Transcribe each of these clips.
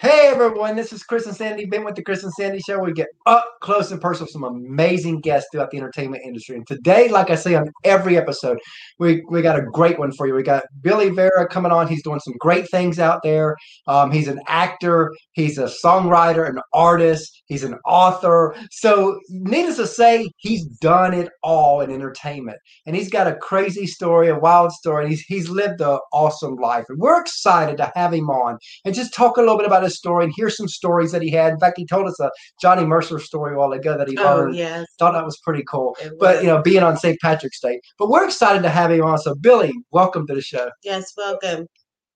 Hey everyone, this is Chris and Sandy. Been with the Chris and Sandy Show. We get up close and personal with some amazing guests throughout the entertainment industry. And today, like I say on every episode, we, we got a great one for you. We got Billy Vera coming on. He's doing some great things out there. Um, he's an actor, he's a songwriter, an artist, he's an author. So, needless to say, he's done it all in entertainment. And he's got a crazy story, a wild story, he's, he's lived an awesome life. And we're excited to have him on and just talk a little bit about his story and hear some stories that he had. In fact, he told us a Johnny Mercer story a while ago that he Oh, learned. yes. Thought that was pretty cool. It But was. you know, being on St. Patrick's Day. But we're excited to have him on. So Billy, welcome to the show. Yes, welcome.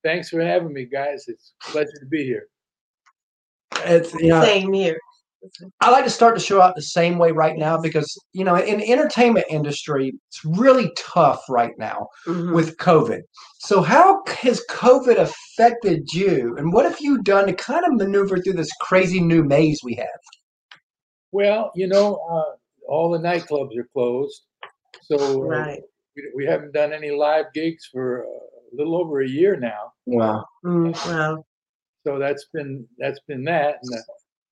Thanks for having me, guys. It's a pleasure to be here. It's you know, Same here. I like to start the show out the same way right now because you know, in the entertainment industry, it's really tough right now Mhm. with COVID. So how has COVID affected you, and what have you done to kind of maneuver through this crazy new maze we have? Well, you know, uh, all the nightclubs are closed, so uh, right. we, we haven't done any live gigs for a little over a year now. Wow. Mm, wow. So that's been that's been that. And uh,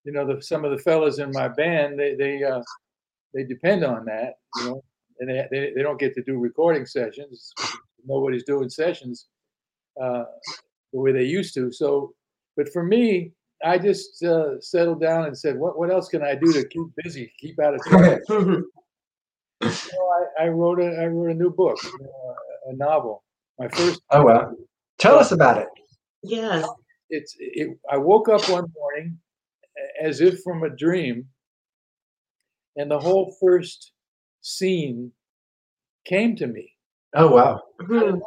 you know, the, some of the fellas in my band, they they uh, they depend on that. You know, and they, they they don't get to do recording sessions. Nobody's doing sessions uh, the way they used to. So, but for me, I just uh, settled down and said, what what else can I do to keep busy, keep out of trouble? Mhm. So I, I wrote a I wrote a new book, you know, a, a novel. My first. Oh wow. Tell us about it. yes. It's it, I woke up one morning a- as if from a dream, and the whole first scene came to me. Oh wow. Mhm.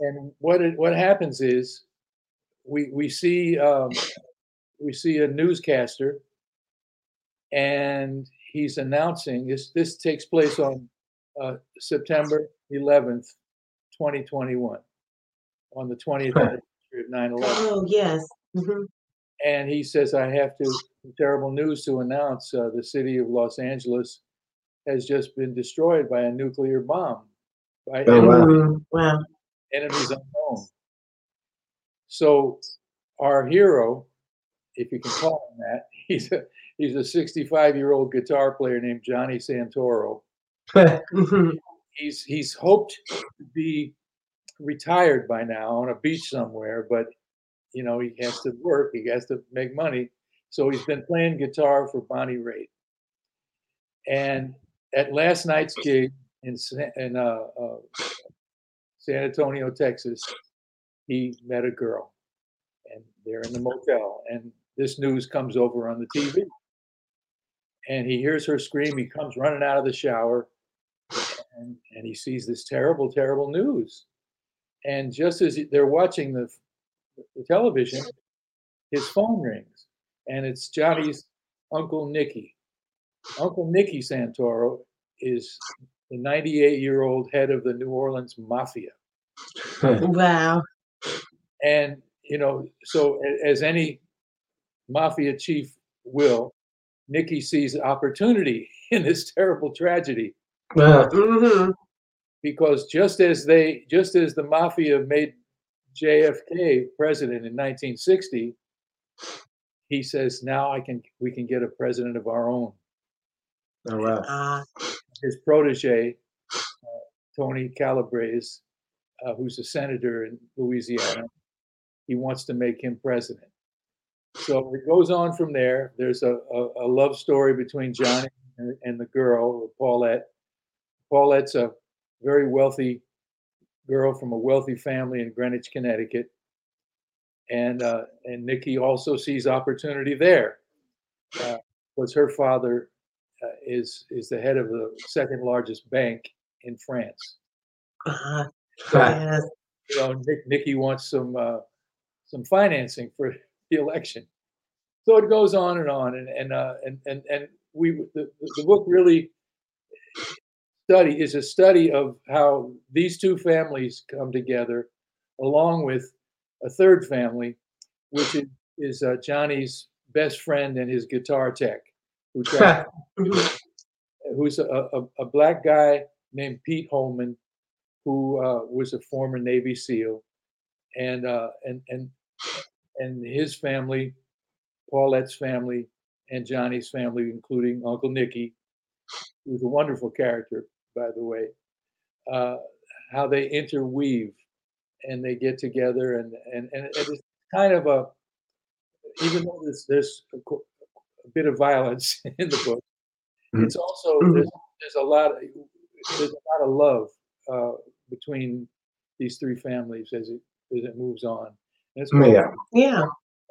And what it, what happens is we we see um, we see a newscaster, and he's announcing this. This takes place on uh, September 11th, 2021, on the 20th anniversary of 9/11. Oh, yes. Mhm. And he says, "I have to terrible news to announce: uh, the city of Los Angeles has just been destroyed by a nuclear bomb by Oh, wow. Mm, wow. enemies unknown." So, our hero, if you can call him that, he's a he's a 65 year old guitar player named Johnny Santoro. He's he's hoped to be retired by now on a beach somewhere, but you know he has to work, he has to make money, so he's been playing guitar for Bonnie Raitt. And at last night's gig in in uh, uh, San Antonio, Texas, he met a girl, and they're in the motel, and this news comes over on the TV, and he hears her scream. He comes running out of the shower, and, and he sees this terrible, terrible news. And just as they're watching the, the television, his phone rings, and it's Johnny's uncle Nicky. Uncle Nicky Santoro is the 98 year old head of the New Orleans Mafia. Wow. And, you know, so as any mafia chief will, Nicky sees opportunity in this terrible tragedy Yeah. Mhm. because just as they, just as the mafia made JFK president in 1960, he says, now I can, we can get a president of our own. Oh wow. Ah, His protege, uh, Tony Calabrese, uh, who's a senator in Louisiana, he wants to make him president. So it goes on from there. There's a, a, a love story between Johnny and, and the girl, Paulette. Paulette's a very wealthy girl from a wealthy family in Greenwich, Connecticut. And, uh, and Nicky also sees opportunity there. Uh, was her father uh, is, is the head of the second largest bank in France. ah, So, yes. you know, Nick, Nicky wants some uh, some financing for the election. So it goes on and on, and and uh, and and and we the, the book really study is a study of how these two families come together, along with a third family, which is, is uh, Johnny's best friend and his guitar tech, who who's a, a, a black guy named Pete Holman, who uh, was a former Navy SEAL, and uh, and and and his family, Paulette's family, and Johnny's family, including Uncle Nicky, who's a wonderful character, by the way, uh, how they interweave and they get together and and and it's kind of a even though there's there's a, a bit of violence in the book, Mhm. it's also Mhm. there's, there's a lot of there's a lot of love uh, between these three families as it as it moves on. And it's called Yeah. Yeah.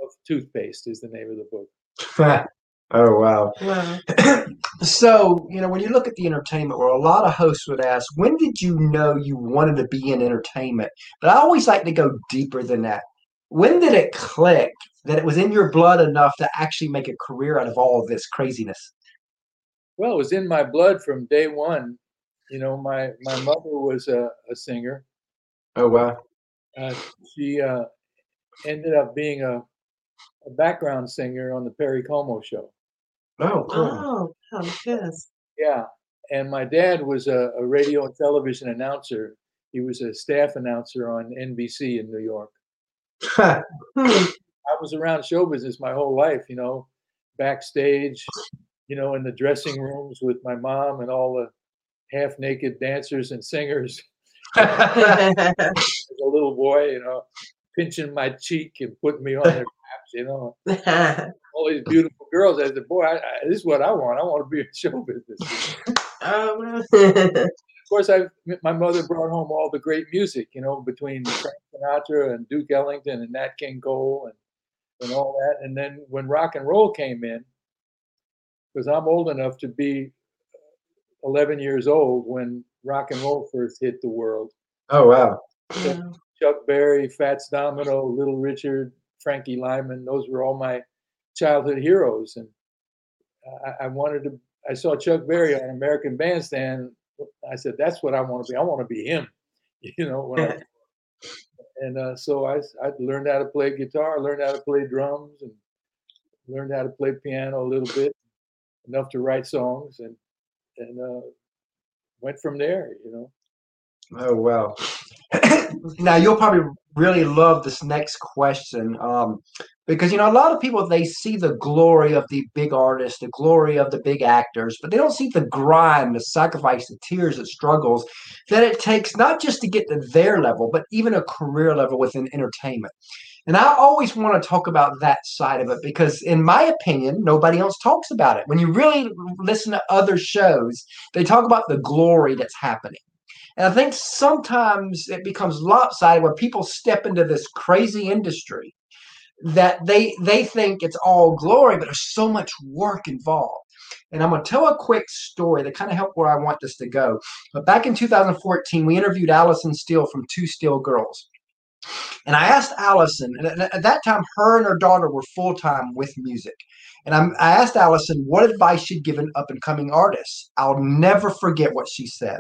of toothpaste is the name of the book. oh wow. Wow. so you know when you look at the entertainment world, a lot of hosts would ask, "When did you know you wanted to be in entertainment?" But I always like to go deeper than that. When did it click that it was in your blood enough to actually make a career out of all of this craziness? Well, it was in my blood from day one. You know, my my mother was a, a singer. Oh wow. Uh, she uh, ended up being a, a background singer on the Perry Como show. Oh cool. Oh, oh, yes. Yeah, and my dad was a, a radio and television announcer. He was a staff announcer on NBC in New York. Hmm. I was around show business my whole life, you know, backstage, you know, in the dressing rooms with my mom and all the half naked dancers and singers. As a little boy, you know, pinching my cheek and putting me on their laps, you know, all these beautiful girls. I said, boy, I, I, this is what I want. I want to be in show business. wow. Oh, of course, I my mother brought home all the great music, you know, between Frank Sinatra and Duke Ellington and Nat King Cole and and all that. And then when rock and roll came in, because I'm old enough to be 11 years old when rock and roll first hit the world. oh wow. Wow. Chuck Berry, Fats Domino, Little Richard, Frankie Lymon, those were all my childhood heroes. And I, I wanted to, I saw Chuck Berry on American Bandstand. I said, that's what I want to be. I want to be him, you know. When I, and uh, so I, I learned how to play guitar, learned how to play drums, and learned how to play piano a little bit, enough to write songs, and and uh, went from there, you know. Oh wow. now you'll probably really love this next question um, because you know a lot of people they see the glory of the big artists, the glory of the big actors, but they don't see the grind, the sacrifice, the tears, the struggles that it takes not just to get to their level, but even a career level within entertainment. And I always want to talk about that side of it because, in my opinion, nobody else talks about it. When you really listen to other shows, they talk about the glory that's happening. And I think sometimes it becomes lopsided when people step into this crazy industry that they they think it's all glory, but there's so much work involved. And I'm going to tell a quick story that kind of helped where I want this to go. But back in 2014, we interviewed Allison Steele from Two Steel Girls. And I asked Allison, and at, at that time, her and her daughter were full time with music. And I'm, I asked Allison what advice she'd given up and coming artists. I'll never forget what she said.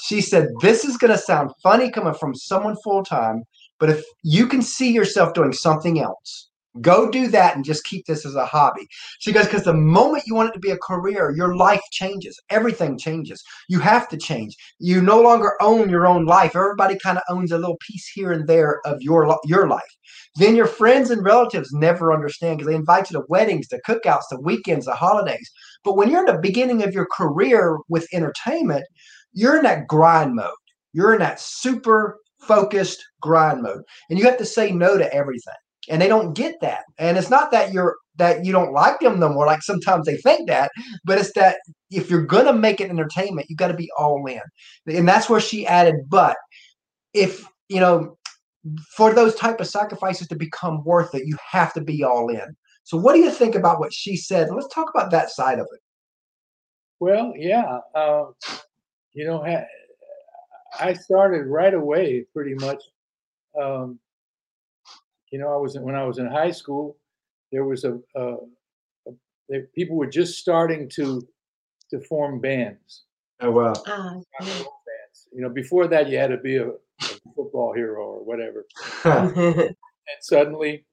She said, This is going to sound funny coming from someone full time, but if you can see yourself doing something else, go do that and just keep this as a hobby. She goes, Because the moment you want it to be a career, your life changes. Everything changes. You have to change. You no longer own your own life. Everybody kind of owns a little piece here and there of your, your life. Then your friends and relatives never understand because they invite you to weddings, to cookouts, to weekends, to holidays. But when you're in the beginning of your career with entertainment, you're in that grind mode. You're in that super focused grind mode. And you have to say no to everything. And they don't get that. And it's not that you're that you don't like them no more. Like sometimes they think that, but it's that if you're gonna make it entertainment, you got to be all in. And that's where she added, but if you know, for those type of sacrifices to become worth it, you have to be all in. So what do you think about what she said? Let's talk about that side of it. Well, yeah, uh, you know, I started right away, pretty much. Um, you know, I was in- when I was in high school. There was a, a, a there, people were just starting to to form bands, Oh wow. Rock and yeah. roll bands. You know, before that, you had to be a, a football hero or whatever. And suddenly,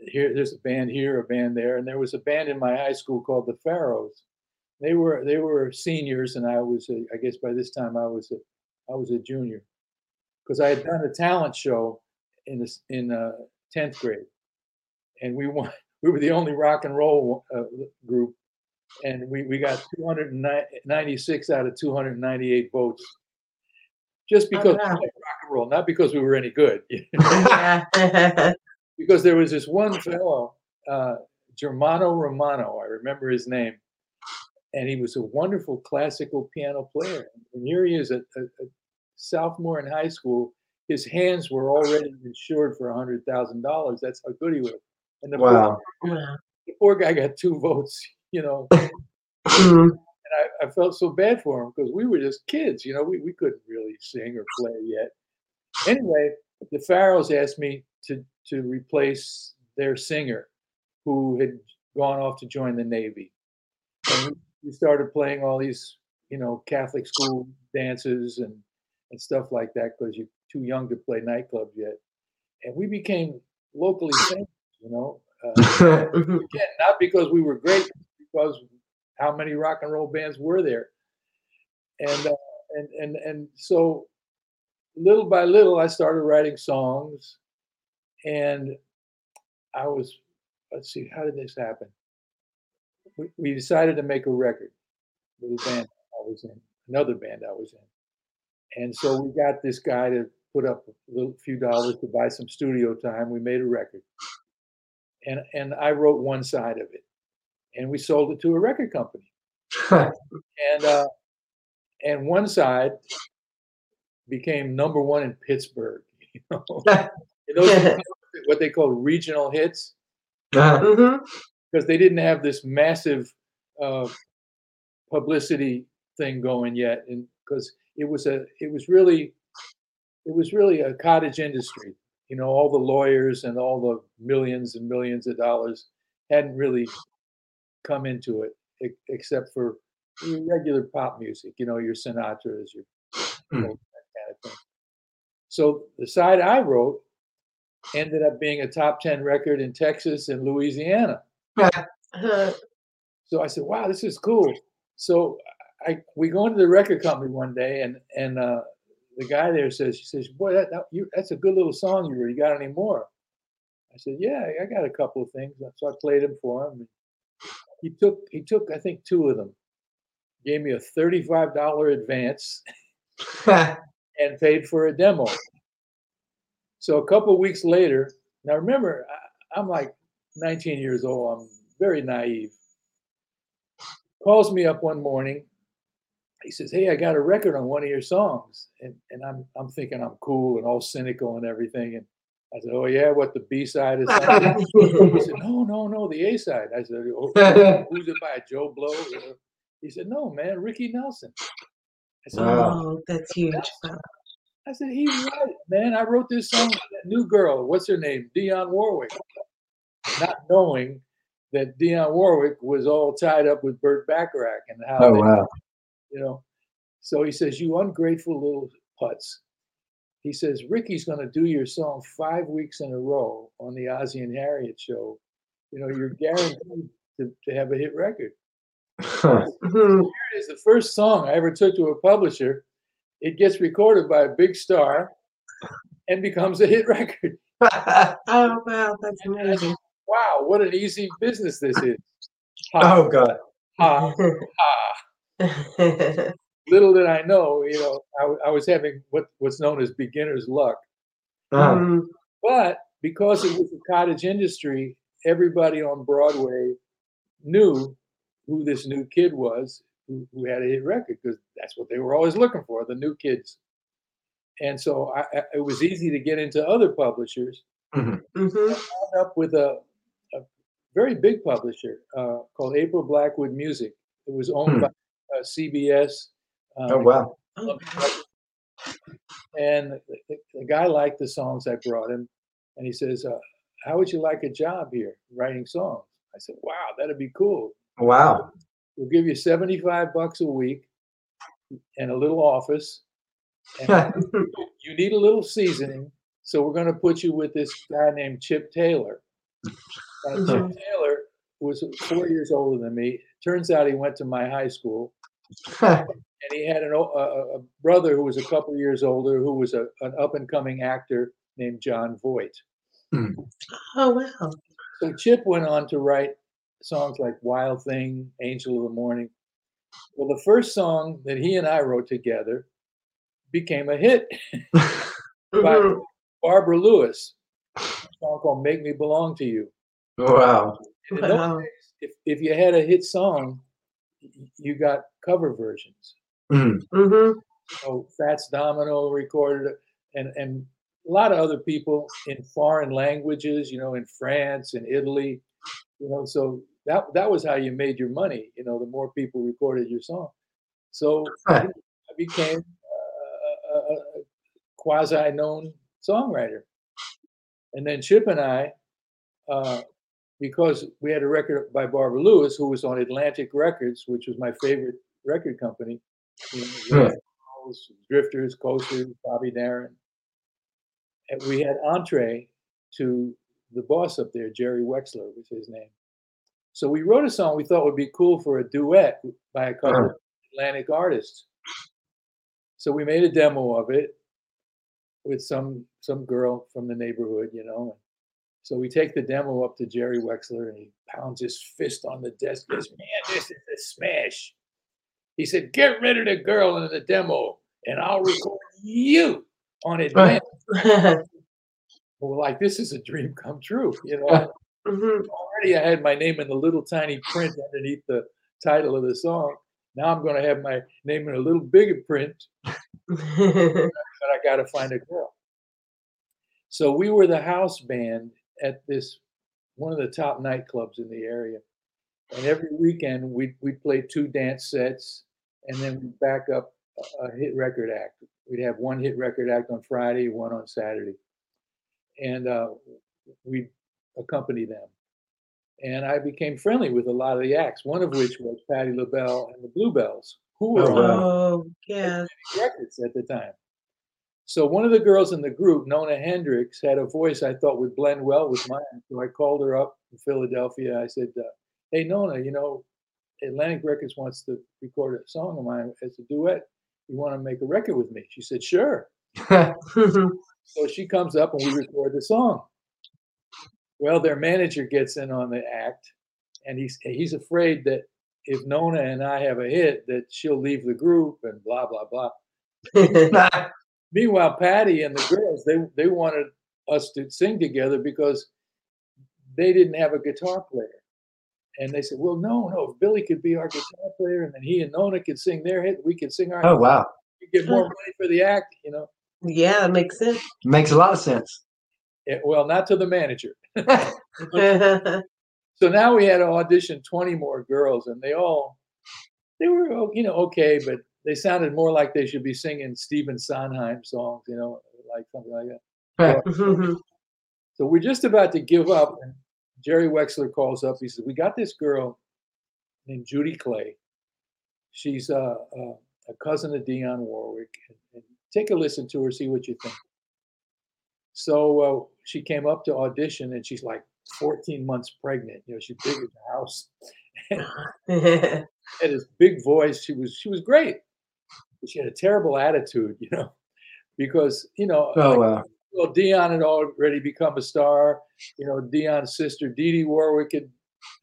here there's a band here, a band there, and there was a band in my high school called the Pharaohs. They were they were seniors, and I was a, I guess by this time I was a I was a junior because I had done a talent show in this in uh, tenth grade, and we won. We were the only rock and roll uh, group, and we we got 296 out of 298 votes, just because we wow. liked rock and roll, not because we were any good. Because there was this one fellow, uh, Germano Romano, I remember his name, and he was a wonderful classical piano player. And here he is, a, a, a sophomore in high school. His hands were already insured for a hundred thousand dollars. That's how good he was. And the, Wow. poor, the poor guy got two votes. You know, Mhm. and I, I felt so bad for him because we were just kids. You know, we, we couldn't really sing or play yet. Anyway, the Pharaohs asked me to to replace their singer, who had gone off to join the Navy. And we, started playing all these, you know, Catholic school dances and and stuff like that because you're too young to play nightclubs yet. And we became locally famous. You know, uh, again, not because we were great, because how many rock and roll bands were there, and uh, and and and so little by little, I started writing songs, and I was let's see, how did this happen? We, we decided to make a record with a band I was in, another band I was in, and so we got this guy to put up a little few dollars to buy some studio time. We made a record and and I wrote one side of it, and we sold it to a record company. And uh, and one side became number one in Pittsburgh. You know, those what they call regional hits Uh, Mhm. because they didn't have this massive uh, publicity thing going yet, and because it was a it was really it was really a cottage industry. You know, all the lawyers and all the millions and millions of dollars hadn't really come into it, e- except for your regular pop music. You know, your Sinatras, your you know, that kind of thing. So the side I wrote ended up being a top ten record in Texas and Louisiana. Uh, So I said, "Wow, this is cool." So I we go into the record company one day, and and uh, the guy there says, "She says, boy, that, that you, that's a good little song. You got any more?" I said, "Yeah, I got a couple of things." So I played them for him. He took he took I think two of them, gave me a thirty five dollar advance, and paid for a demo. So a couple of weeks later, now remember, I, I'm like 19 years old. I'm very naive. Calls me up one morning. He says, "Hey, I got a record on one of your songs," and and I'm I'm thinking I'm cool and all cynical and everything. And I said, "Oh yeah, what the B side is?" that?" He said, "No, no, no, the A side." I said, oh, "Who's it by? Joe Blow?" He said, "No, man, Ricky Nelson." I said, Wow. oh, that's huge. I said, he's right, man. I wrote this song that new girl. What's her name? Dionne Warwick. Not knowing that Dionne Warwick was all tied up with Burt Bacharach and how, Oh they- wow. You know. So he says, you ungrateful little putz. He says, Ricky's going to do your song five weeks in a row on the Ozzie and Harriet show. You know, you're guaranteed to, to have a hit record. Mhm. Here it is, the first song I ever took to a publisher. It gets recorded by a big star and becomes a hit record. Oh, wow, that's amazing. Wow, what an easy business this is. Ha, oh god. ha, ha. Little did I know, you know, I was having what what's known as beginner's luck. Uh, Mhm. But because it was a cottage industry, everybody on Broadway knew who this new kid was who, who had a hit record because that's what they were always looking for the new kids. And so I, I, it was easy to get into other publishers. Mhm. wound up with a, a very big publisher uh, called April Blackwood Music. It was owned Hmm. by CBS. um, oh wow. And the, the, guy liked the songs I brought him, and he says, uh, "How would you like a job here writing songs?" I said, "Wow, that'd be cool. Wow. We'll give you seventy-five bucks a week and a little office, and you need a little seasoning, so we're going to put you with this guy named Chip Taylor. Now, Chip. Taylor was four years older than me. Turns out he went to my high school, Uh, and he had an, o- a, a brother who was a couple years older, who was a, an up and coming actor named Jon Voight. Hmm. Oh wow. So Chip went on to write songs like Wild Thing, Angel of the Morning. Well, the first song that he and I wrote together became a hit by. Barbara Lewis, a song called Make Me Belong to You. Oh, wow. And in those Wow. days, if, if you had a hit song, you got cover versions. Mm. Mhm. So Fats Domino recorded it, and and a lot of other people in foreign languages, you know, in France and Italy, you know. So that that was how you made your money. You know, the more people recorded your song. So Right. I became a, a, a quasi known songwriter, and then Chip and I. Uh, because we had a record by Barbara Lewis, who was on Atlantic Records, which was my favorite record company. You know. Rolls, Drifters, Coasters, Bobby Darin. And we had entree to the boss up there, Jerry Wexler was his name. So we wrote a song we thought would be cool for a duet by a couple Uh-huh. of Atlantic artists. So we made a demo of it with some some girl from the neighborhood, you know. So we take the demo up to Jerry Wexler and he pounds his fist on the desk. He goes, Man, this is a smash. He said, Get rid of the girl in the demo and I'll record you on Atlantic. Well, like, this is a dream come true. You know, Mhm. already I had my name in the little tiny print underneath the title of the song. Now I'm going to have my name in a little bigger print, but I got to find a girl. So we were the house band at this one of the top nightclubs in the area, and every weekend we'd we'd play two dance sets, and then we'd back up a, a hit record act. We'd have one hit record act on Friday, one on Saturday, and uh, we'd accompany them. And I became friendly with a lot of the acts, one of which was Patti LaBelle and the Bluebells, who were Oh, on wow. oh records at the time. So one of the girls in the group, Nona Hendryx, had a voice I thought would blend well with mine. So I called her up in Philadelphia. I said, uh, "Hey Nona, you know, Atlantic Records wants to record a song of mine as a duet. You want to make a record with me?" She said, "Sure." So she comes up and we record the song. Well, their manager gets in on the act, and he's he's afraid that if Nona and I have a hit, that she'll leave the group and blah blah blah. Meanwhile, Patti and the girls they they wanted us to sing together because they didn't have a guitar player, and they said, "Well, no, no, if Billy could be our guitar player, and then he and Nona could sing their hit, we could sing our. oh hit. wow. We get more money for the act, you know." yeah, that makes sense. Makes a lot of sense. Eh, well, not to the manager. So now we had to audition 20 more girls, and they all they were oh, you know okay, but they sounded more like they should be singing Stephen Sondheim songs, you know, like something like that. Mhm. So we're just about to give up, and Jerry Wexler calls up. He says, "We got this girl named Judy Clay. She's uh, uh, a cousin of Dionne Warwick. And, and take a listen to her, see what you think." So uh, she came up to audition, and she's like 14 months pregnant. You know, she's big as a house. and this big voice. She was she was great. But she had a terrible attitude, you know, because you know, Oh like, wow. Well, Dionne had already become a star. You know, Dionne's sister Dee Dee Warwick had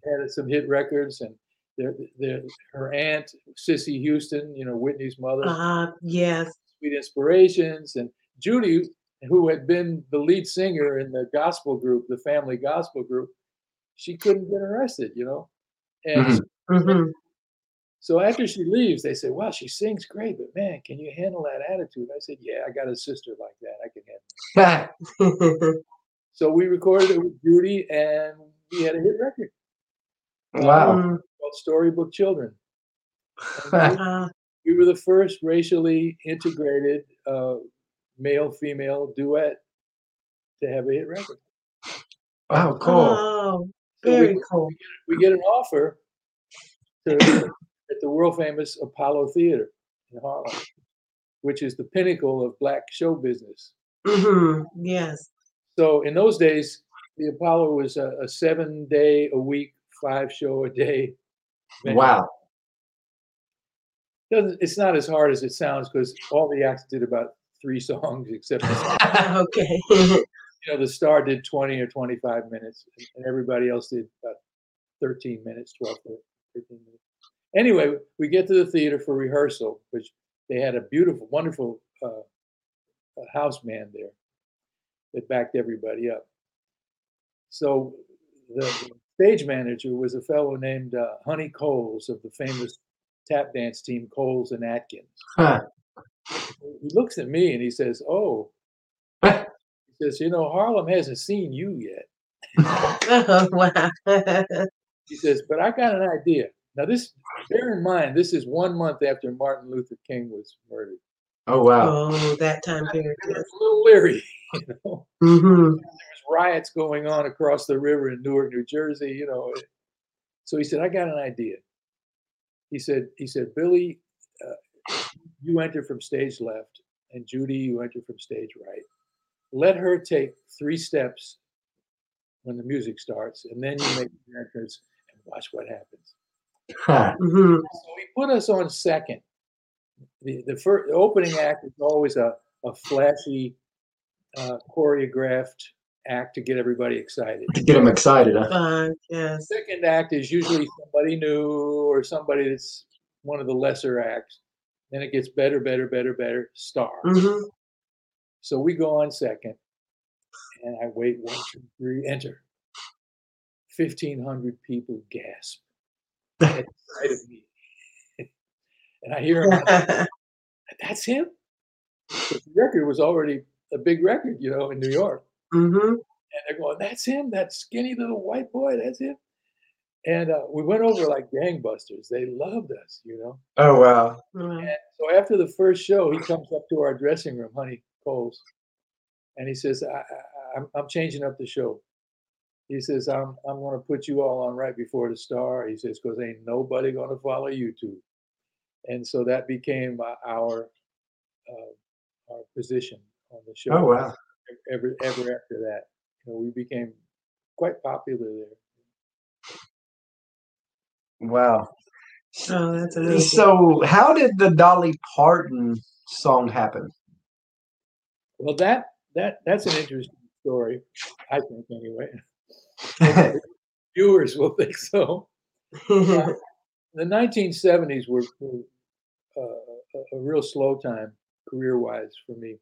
had some hit records, and their, their, her aunt Cissy Houston, you know, Whitney's mother, uh, yes. Sweet Inspirations, and Judy, who had been the lead singer in the gospel group, the family gospel group, she couldn't get arrested, you know. And Mhm. So after she leaves, they say, "Wow, she sings great, but man, can you handle that attitude?" I said, "Yeah, I got a sister like that. I can handle." it." So we recorded it with Judy, and we had a hit record wow. Mm, called "Storybook Children." Uh, we were the first racially integrated uh, male-female duet to have a hit record. Wow, cool. Oh, So very we, cool. we get an offer to, at the world famous Apollo Theater in Harlem, which is the pinnacle of black show business. hmm Yes. So in those days, the Apollo was a, a seven day a week, five show a day. venue. Wow. Doesn't, it's not as hard as it sounds because all the acts did about three songs except the- Okay. you know, the star did 20 or 25 minutes, and everybody else did about 13 minutes, 12, 13 minutes. Anyway, we get to the theater for rehearsal, which they had a beautiful, wonderful uh, house band there that backed everybody up. So the stage manager was a fellow named uh, Honey Coles of the famous tap dance team Coles and Atkins. Huh. He looks at me and he says, "Oh," he says, "You know, Harlem hasn't seen you yet." oh, wow. He says, "But I got an idea." Now, this bear in mind, this is one month after Martin Luther King was murdered. Oh wow. oh, that time period. I Yes. a little leery, you know. hmm There was riots going on across the river in Newark, New Jersey, you know. So he said, "I got an idea." He said, "He said, Billy, uh, you enter from stage left, and Judy, you enter from stage right. Let her take three steps when the music starts, and then you make your entrance and watch what happens." Huh. hmm So he put us on second. The the, first, the opening act is always a, a flashy, uh, choreographed act to get everybody excited. To get them excited, huh? Fun. Yes. Second act is usually somebody new or somebody that's one of the lesser acts. Then it gets better, better, better, better. Star. hmm So we go on second, and I wait one, two, three, enter. Fifteen hundred people gasp at the sight of me, and I hear him. That's him. 'Cause The record was already a big record, you know, in New York. hmm And they're going, "That's him, that skinny little white boy. That's him." And uh, we went over like gangbusters. They loved us, you know. Oh wow. And so after the first show, he comes up to our dressing room, Honey Coles, and he says, I, I, I'm, "I'm changing up the show." He says, "I'm I'm going to put you all on right before the star." He says, "Because ain't nobody going to follow you two." And so that became uh, our uh, our position on the show. Oh wow. Ever ever after that, you know, we became quite popular there. Wow. Oh, that's amazing. So how did the Dolly Parton song happen? Well, that that that's an interesting story, I think anyway. Viewers will think so. the 1970s were, were uh, a, real slow time career-wise for me.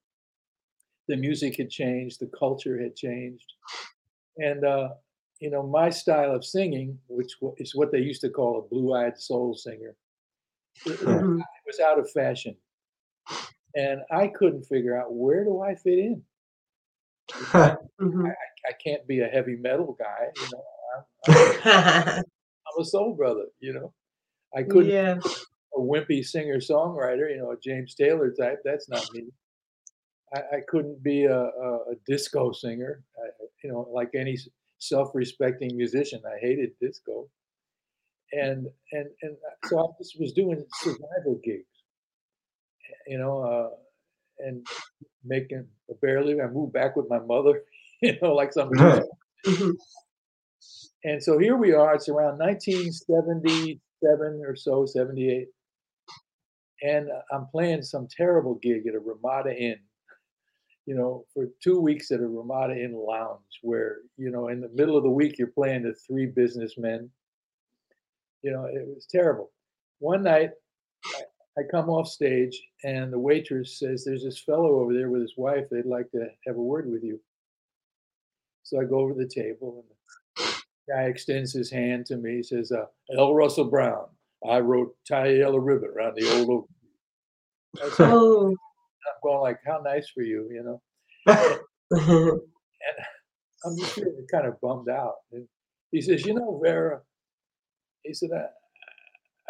The music had changed, the culture had changed, and uh, you know my style of singing, which is what they used to call a blue-eyed soul singer, Mhm. was out of fashion, and I couldn't figure out where do I fit in. Mhm. I can't be a heavy metal guy, you know. I'm, I'm, I'm a soul brother, you know. I couldn't yeah. a wimpy singer songwriter, you know, a James Taylor type. That's not me. I, I couldn't be a, a, a disco singer, I, you know, like any self-respecting musician. I hated disco, and and and so I just was doing survival gigs, you know, uh, and making a barely. I moved back with my mother, you know, like some. Mhm. And so here we are. It's around 1977 or so, 78. And I'm playing some terrible gig at a Ramada Inn, you know, for two weeks at a Ramada Inn lounge where, you know, in the middle of the week, you're playing to three businessmen. You know, it was terrible. One night, I, come off stage and the waitress says, There's this fellow over there with his wife. They'd like to have a word with you. So I go over to the table and the guy extends his hand to me. He says, uh, L. Russell Brown. I wrote Tie a Yellow Ribbon around the old oak. tree." I said, Oh. I'm going like, how nice for you, you know. Mhm. I'm just kind of bummed out. And he says, you know, Vera, he said,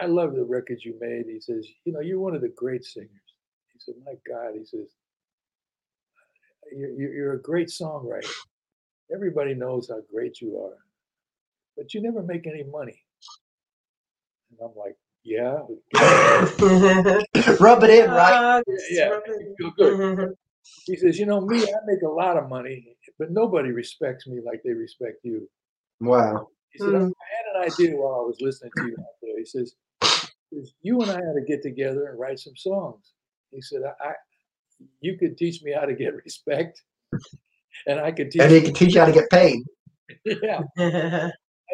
I, I love the records you made. He says, you know, you're one of the great singers. He said, my God, he says, you're, you're you're a great songwriter. Everybody knows how great you are, but you never make any money. And I'm like, yeah, Rub it in, right? Ah, yeah, rub feel good. He says, you know, me, I make a lot of money, but nobody respects me like they respect you. Wow. He said, I Mm. I had an idea while I was listening to you out there. He says, he says, you and I ought to get together and write some songs. He said, I, I you could teach me how to get respect, and I could teach. And he can teach you how to get paid. yeah.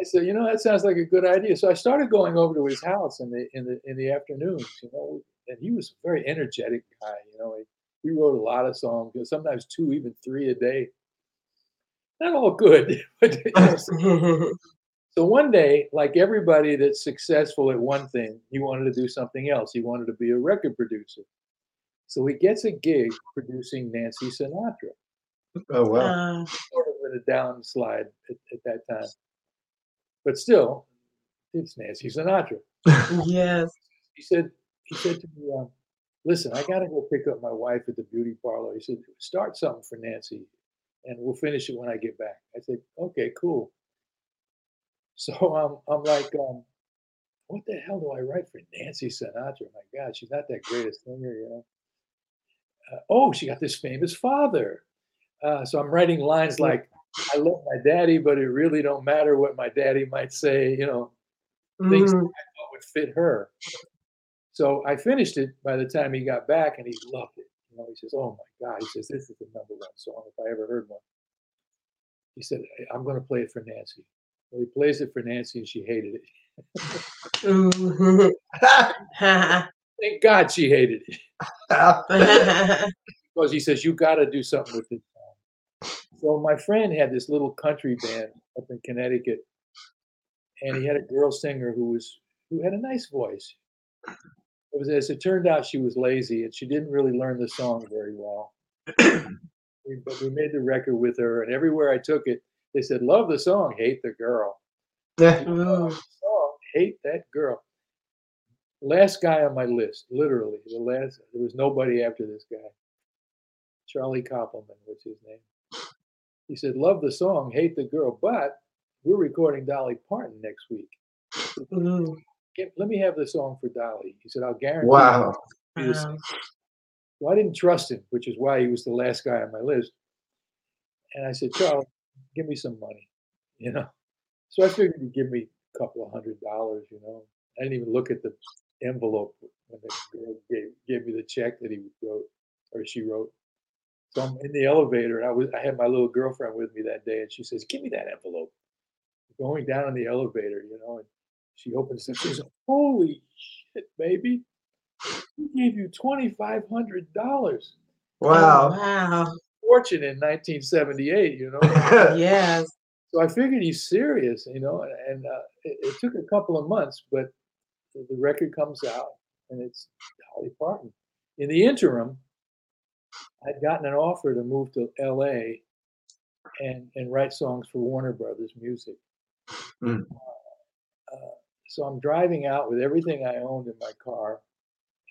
I said, you know, that sounds like a good idea. So I started going over to his house in the in the in the afternoons, you know, and he was a very energetic guy. You know, he, he wrote a lot of songs, you know, sometimes two, even three a day. Not all good, but you know, so, so one day, like everybody that's successful at one thing, he wanted to do something else. He wanted to be a record producer. So he gets a gig producing Nancy Sinatra. Oh wow. Uh, Sort of in a downslide at, at that time. But still, it's Nancy Sinatra. yes. He said, he said to me, um, listen, I gotta go pick up my wife at the beauty parlor. He said, start something for Nancy and we'll finish it when I get back. I said, okay, cool. So um, I'm like, um, what the hell do I write for Nancy Sinatra? My God, she's not that great a singer, you know. Uh, oh, she got this famous father. Uh, so I'm writing lines like, I love my daddy, but it really don't matter what my daddy might say, you know, things Mhm. that I thought would fit her. So I finished it by the time he got back and he loved it. You know, he says, Oh my God. He says, This is the number one song if I ever heard one. He said, I'm gonna play it for Nancy. Well, he plays it for Nancy and she hated it. Thank God she hated it. because he says you got to do something with this song. So my friend had this little country band up in Connecticut, and he had a girl singer who was who had a nice voice. It was as it turned out she was lazy and she didn't really learn the song very well. But we made the record with her, and everywhere I took it, they said, "Love the song, hate the girl." Yeah. Song, hate that girl. Last guy on my list, literally. The last there was nobody after this guy. Charlie Koppelman was his name. He said, Love the song, hate the girl, but we're recording Dolly Parton next week. Mm-hmm. Get, let me have the song for Dolly. He said, I'll guarantee Wow. you the Wow. same." So I didn't trust him, which is why he was the last guy on my list. And I said, Charlie, give me some money, you know. So I figured he'd give me a couple of hundred dollars, you know. I didn't even look at the envelope when the girl gave, gave me the check that he wrote or she wrote. So I'm in the elevator and I was I had my little girlfriend with me that day and she says, Give me that envelope. Going down in the elevator, you know, and she opens it and says, Holy shit, baby. He gave you twenty five hundred dollars. Wow. Wow. Fortune in 1978, you know. Yes. So I figured he's serious, you know, and, and uh, it, it took a couple of months, but the, the record comes out and it's Dolly Parton. In the interim, I'd gotten an offer to move to LA and, and write songs for Warner Brothers Music. Mm. Uh, so I'm driving out with everything I owned in my car,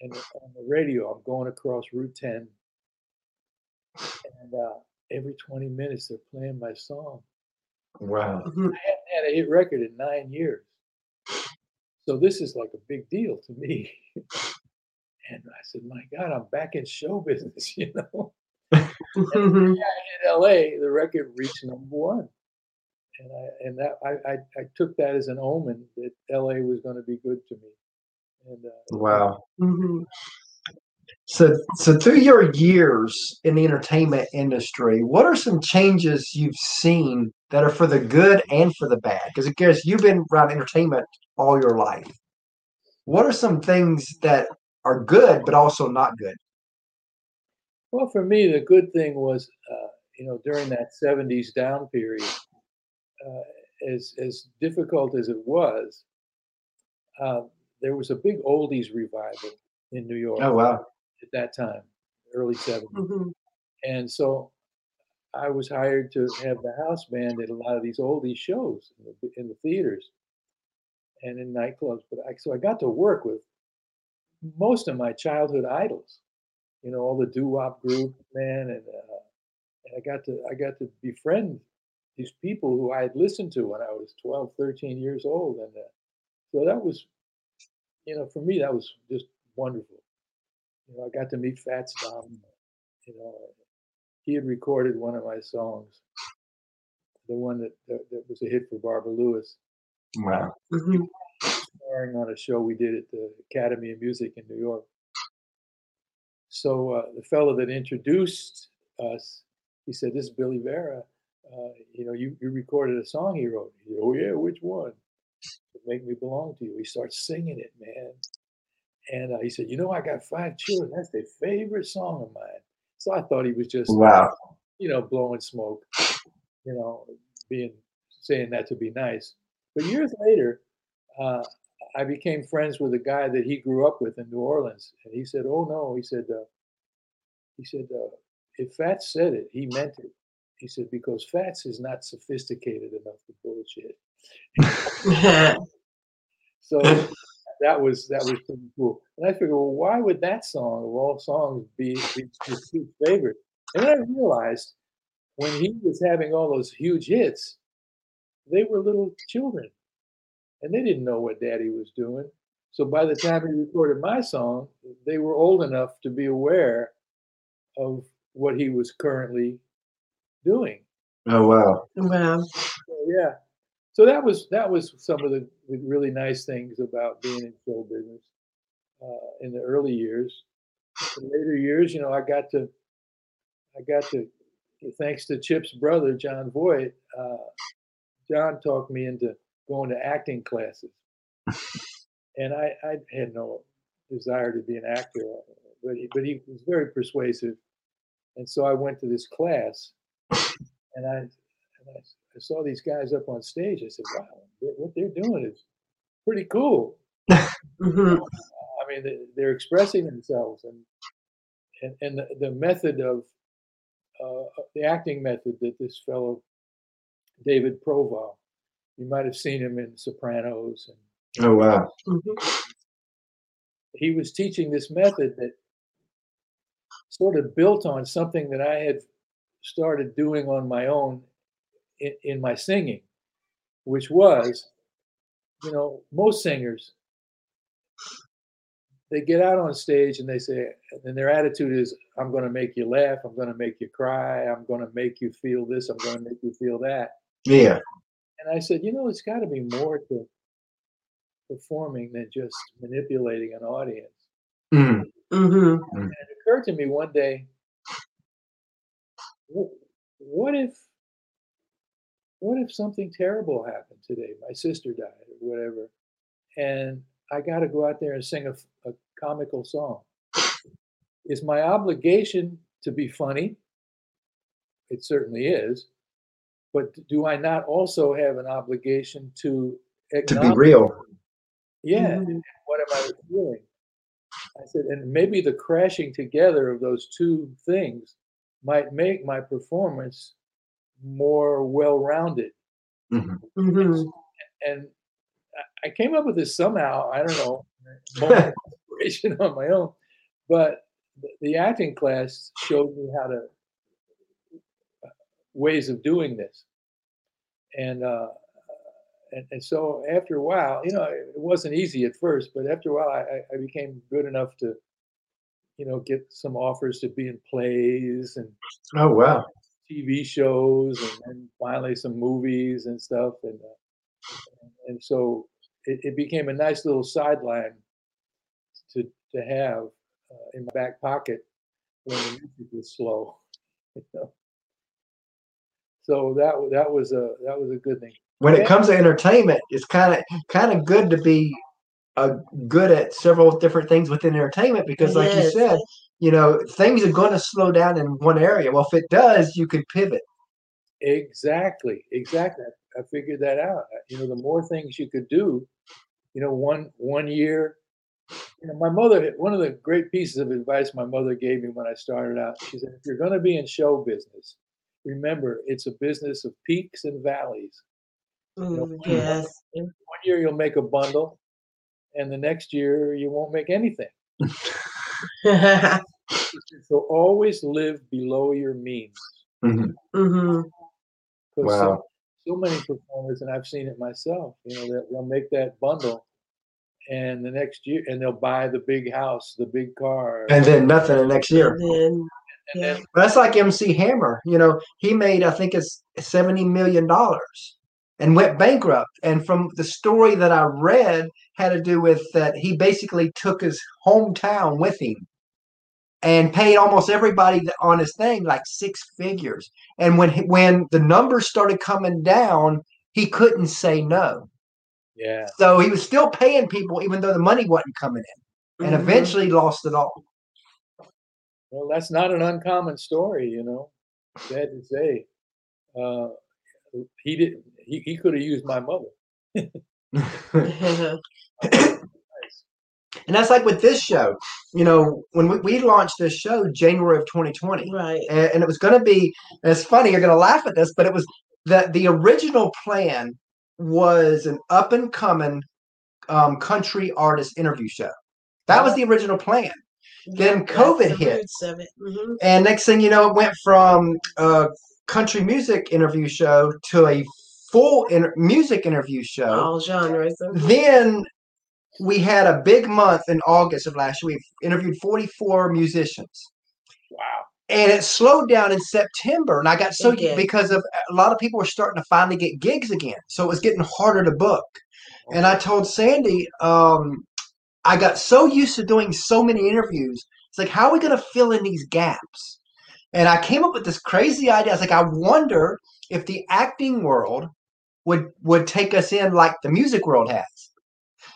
and on the radio, I'm going across Route 10, and uh, every 20 minutes they're playing my song wow. I hadn't had a hit record in nine years. So this is like a big deal to me. and I said, my God, I'm back in show business, you know. In LA, the record reached number one. And I and that I, I, I took that as an omen that LA was going to be good to me. And uh, Wow. Mhm. So, so through your years in the entertainment industry, what are some changes you've seen that are for the good and for the bad? Because I guess you've been around entertainment all your life. What are some things that are good but also not good? well, for me, the good thing was, uh, you know, during that '70s down period, uh, as as difficult as it was, uh, there was a big oldies revival in New York. Oh wow. At that time, early 70s. Mhm. And so I was hired to have the house band at a lot of these oldie shows in the, in the theaters and in nightclubs. But I, so I got to work with most of my childhood idols, you know, all the doo wop group, man. And, uh, and I got to, I got to befriend these people who I had listened to when I was 12, 13 years old. And uh, so that was, you know, for me, that was just wonderful. You know, I got to meet Fats Domino. You know, he had recorded one of my songs, the one that, that, that was a hit for Barbara Lewis, Wow. Mhm. starring on a show we did at the Academy of Music in New York. So uh, the fellow that introduced us he said, "This is Billy Vera. Uh, you know, you, you recorded a song he wrote." He said, "Oh yeah, which one?" "Make Me Belong to You." He starts singing it, man. And uh, he said, "You know, I got five children. That's their favorite song of mine." So I thought he was just, Wow. you know, blowing smoke, you know, being saying that to be nice. But years later, uh, I became friends with a guy that he grew up with in New Orleans, and he said, "Oh no," he said, uh, "He said uh, if Fats said it, he meant it." He said because Fats is not sophisticated enough to bullshit. So that was that was pretty cool. And I figured, well, why would that song of all songs be, be his huge favorite? And then I realized when he was having all those huge hits, they were little children, and they didn't know what Daddy was doing. So by the time he recorded my song, they were old enough to be aware of what he was currently doing. Oh wow. wow. So, yeah. So that was that was some of the, really nice things about being in show business uh, in the early years. The later years, you know, I got to I got to thanks to Chip's brother Jon Voight. Uh, Jon talked me into going to acting classes, and I, I had no desire to be an actor, but he, but he was very persuasive, and so I went to this class, and I and I, I saw these guys up on stage. I said, "Wow, what what they're doing is pretty cool." Mhm. I mean, they- they're expressing themselves, and and, and the, the method of uh, the acting method that this fellow David Proval, you might have seen him in Sopranos, and Oh wow. Mhm. he was teaching this method that sort of built on something that I had started doing on my own in, in my singing, which was, you know, most singers they get out on stage and they say, and their attitude is, I'm going to make you laugh, I'm going to make you cry, I'm going to make you feel this, I'm going to make you feel that. Yeah. And I said, you know, it's got to be more to performing than just manipulating an audience. Mm. Mhm. And it occurred to me one day, what if, what if something terrible happened today? My sister died or whatever, and I got to go out there and sing a comical song. Is my obligation to be funny? It certainly is. But do I not also have an obligation to To be real. yeah, Mhm. what am I feeling? I said, and maybe the crashing together of those two things might make my performance more well-rounded. Mhm. Mhm. And I- I came up with this somehow. I don't know, moment inspiration on my own, but the, the acting class showed me how to ways of doing this, and uh, and, and so after a while, you know, it wasn't easy at first, but after a while, I, I- I became good enough to, you know, get some offers to be in plays and Oh wow. TV shows, and then finally some movies and stuff, and uh, and so it, it became a nice little sideline to to have uh, in my back pocket when the music was slow. You know? So that wa- that was a that was a good thing. When it comes to entertainment, it's kind of kind of good to be uh, good at several different things within entertainment because, like you said, you know things are going to slow down in one area. Well, if it does, you could pivot. Exactly, exactly. I, I figured that out. Uh, You know, the more things you could do, you know, one one year. You know, my mother. One of the great pieces of advice my mother gave me when I started out. She said, "If you're going to be in show business, remember it's a business of peaks and valleys. know, Mm, Yes. One year you'll make a bundle, and the next year you won't make anything. She said, So always live below your means." Mhm. Mhm. 'Cause so- Wow. so many performers, and I've seen it myself. You know, that they'll make that bundle, and the next year, and they'll buy the big house, the big car, And then nothing the next year. And then, and yeah. then That's like MC Hammer. You know, he made I think it's seventy million dollars and went bankrupt. And from the story that I read, had to do with that he basically took his hometown with him. and paid almost everybody on his thing like six figures. And when he, when the numbers started coming down, he couldn't say no. Yeah. So he was still paying people even though the money wasn't coming in, and Mhm. eventually lost it all. Well, that's not an uncommon story, you know. Sad to say. Uh, he did. He, he could have used my mother. And that's like with this show. You know, when we, we launched this show January of 2020, right. and, and it was going to be, and it's funny, you're going to laugh at this, but it was that the original plan was an up and coming um, country artist interview show. That was the original plan. Then COVID the hit. roots of it. Mhm. And next thing you know, it went from a country music interview show to a full inter- music interview show. All genres. Then we had a big month in August of last year. We interviewed 44 musicians. Wow. And it slowed down in September. And I got so It because of a lot of people were starting to finally get gigs again. So it was getting harder to book. And I told Sandy, um, I got so used to doing so many interviews. It's like, how are we going to fill in these gaps? And I came up with this crazy idea. I was like, I wonder if the acting world would would take us in like the music world has.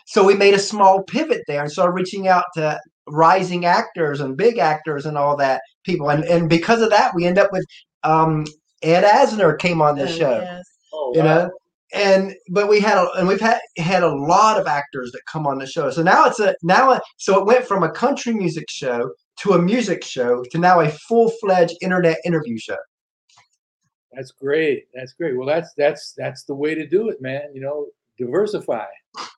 So we made a small pivot there and started reaching out to rising actors and big actors and all that people. And and because of that, we end up with um, Ed Asner came on this Oh, show yes. Oh, you wow. know and but we had a, and we've had had a lot of actors that come on the show so now it's a now so it went from a country music show to a music show to now a full-fledged internet interview show That's great. That's great. Well, that's that's that's the way to do it, man. You know, diversify.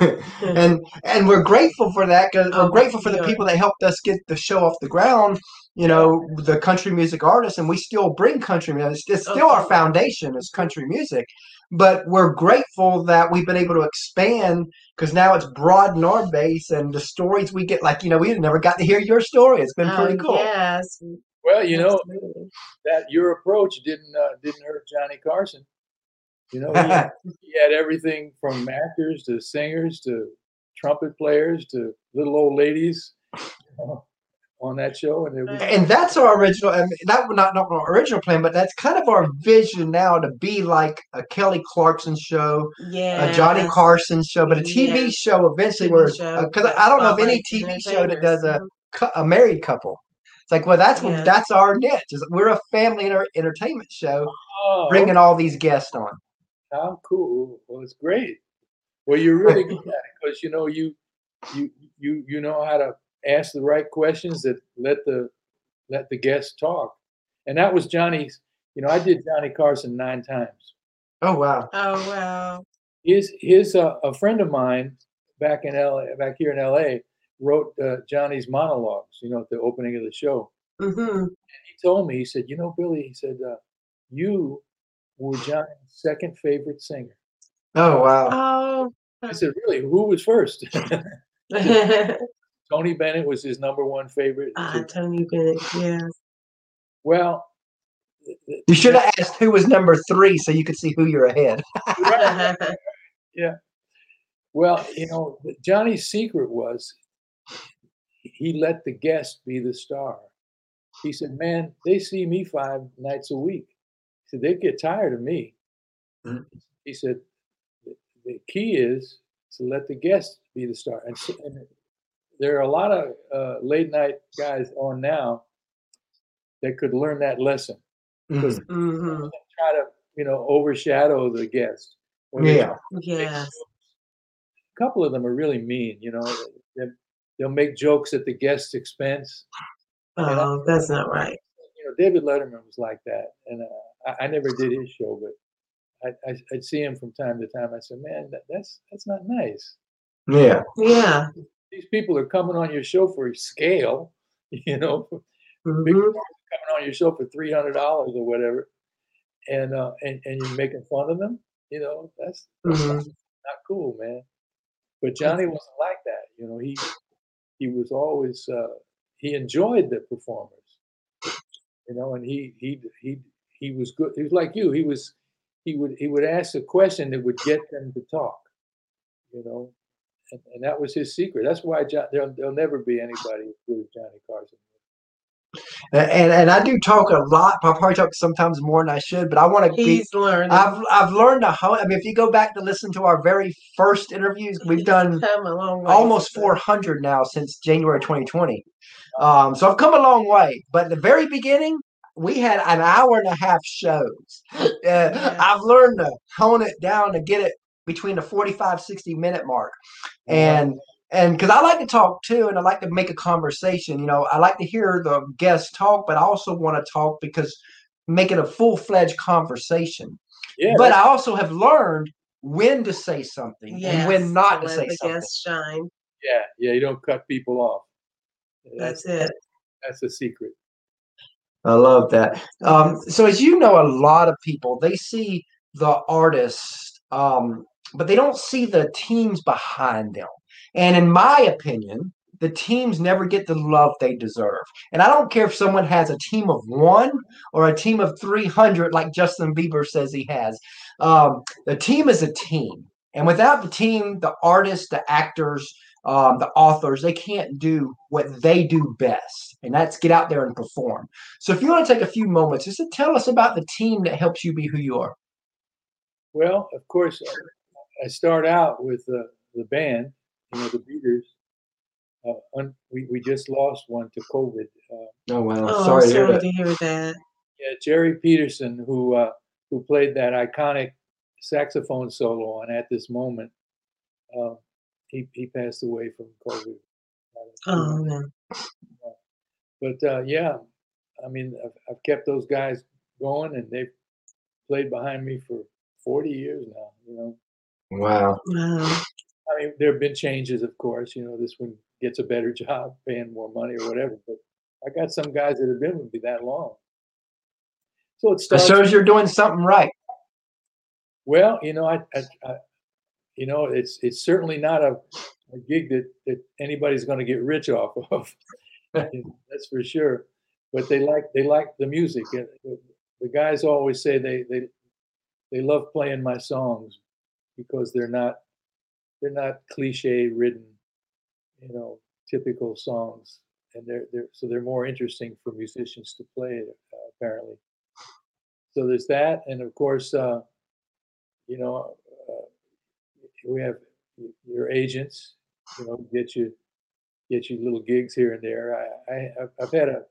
and and we're grateful for that because we're Oh, grateful for the people that helped us get the show off the ground you know the country music artists and we still bring country music it's, it's still our foundation is country music but we're grateful that we've been able to expand because now it's broadened our base and the stories we get like you know we never got to hear your story it's been pretty Oh, cool Yes. Well, you know absolutely. that your approach didn't uh, didn't hurt Johnny Carson. You know, he had, he had everything from actors to singers to trumpet players to little old ladies you know, on that show, and it was and that's our original and that was not, not our original plan but that's kind of our vision now to be like a kelly clarkson show Yeah. a Johnny Carson show, but a TV Yeah. show eventually TV where uh, because that I don't know of any TV show that does a a married couple. It's like, well, that's what Yeah. that's our niche. Is we're a family enter- entertainment show, oh, bringing all these guests on. How cool! Well, it's great. Well, you're really good at it because you know you you you you know how to ask the right questions that let the let the guests talk, and that was Johnny's. You know, I did Johnny Carson nine times. Oh wow! Oh wow. His his uh, a friend of mine back in LA, back here in LA, wrote uh, Johnny's monologues. You know, at the opening of the show. Mm-hmm. He told me, he said, "You know, Billy," he said, uh, "You were Johnny's second favorite singer." Oh wow! Oh. I said, "Really? Who was first? Tony Bennett was his number one favorite. ah, Tony Bennett. yeah. Well, th- th- You should have asked who was number three so you could see who you're ahead. Yeah. Well, you know, Johnny's secret was he let the guest be the star. He said, "Man, they see me five nights a week. He said they get tired of me." Mhm. He said, "The- "The key is to let the guest be the star." And, so, and there are a lot of uh, late night guys on now that could learn that lesson. Mhm. hmm try to you know overshadow the guest. Yeah. try to make Yes. A couple of them are really mean. You know, they, they'll make jokes at the guest's expense. Oh, that's not right. You know, David Letterman was like that, and uh, I, I never did his show, but I, I, I'd see him from time to time. I said, "Man, that, that's that's not nice. Yeah. Yeah. These people are coming on your show for a scale. You know, hmm coming on your show for three hundred dollars or whatever, and uh, and and you're making fun of them. You know, that's hmm not cool, man. But Johnny wasn't like that. You know, he he was always uh, he enjoyed the performers. You know, and he he he he was good. He was like you. He was he would he would ask a question that would get them to talk. You know, and, and that was his secret. That's why John, there'll, there'll never be anybody as good as Johnny Carson. And and I do talk a lot. I probably talk sometimes more than I should, but I want to be. He's learning. I've I've learned to hone. I mean, if you go back to listen to our very first interviews, we've done come a long way. almost 400 now since January 2020. Um, so I've come a long way. But the very beginning, we had an hour and a half shows. Uh, I've learned to hone it down to get it between the 45, 60 minute mark. And and because I like to talk too, and I like to make a conversation. You know, I like to hear the guests talk, but I also want to talk because make it a full fledged conversation. Yeah, but I also have learned when to say something and when not to let say the something. guests shine. yeah, yeah. You don't cut people off. That's That's it. that's the secret. I love that. Um, so as you know, a lot of people they see the artist, um, but they don't see the teams behind them. And in my opinion, the teams never get the love they deserve. And I don't care if someone has a team of one or a team of 300, like Justin Bieber says he has. Um, the team is a team. And without the team, the artists, the actors, um, the authors, they can't do what they do best. And that's get out there and perform. So if you want to take a few moments just to tell us about the team that helps you be who you are. Well, of course, I start out with the the band, you know, the Beaters. Uh, un, we we just lost one to COVID. Uh, Oh wow. Oh, sorry I'm to hear sorry that. to hear that. yeah, Jerry Peterson, who uh, who played that iconic saxophone solo on "At This Moment," uh, he he passed away from COVID. Oh no. But uh, yeah, I mean, I've, I've kept those guys going, and they've played behind me for 40 years now. You know, Wow. Wow. I mean, there have been changes, of course. You know, this one gets a better job, paying more money or whatever. But I got some guys that have been with me that long. So it That starts. shows you're doing something right. Well, you know, I, I, I you know, it's it's certainly not a, a gig that that anybody's going to get rich off of. That's for sure. But they like they like the music. Uh, the, the guys always say they they they love playing my songs because they're not they're not cliche ridden, you know, typical songs, and they're they're so they're more interesting for musicians to play uh, apparently. So there's that, and of course, uh, you know, uh, we have your agents, you know, get you get you little gigs here and there. I, I I've- I've had a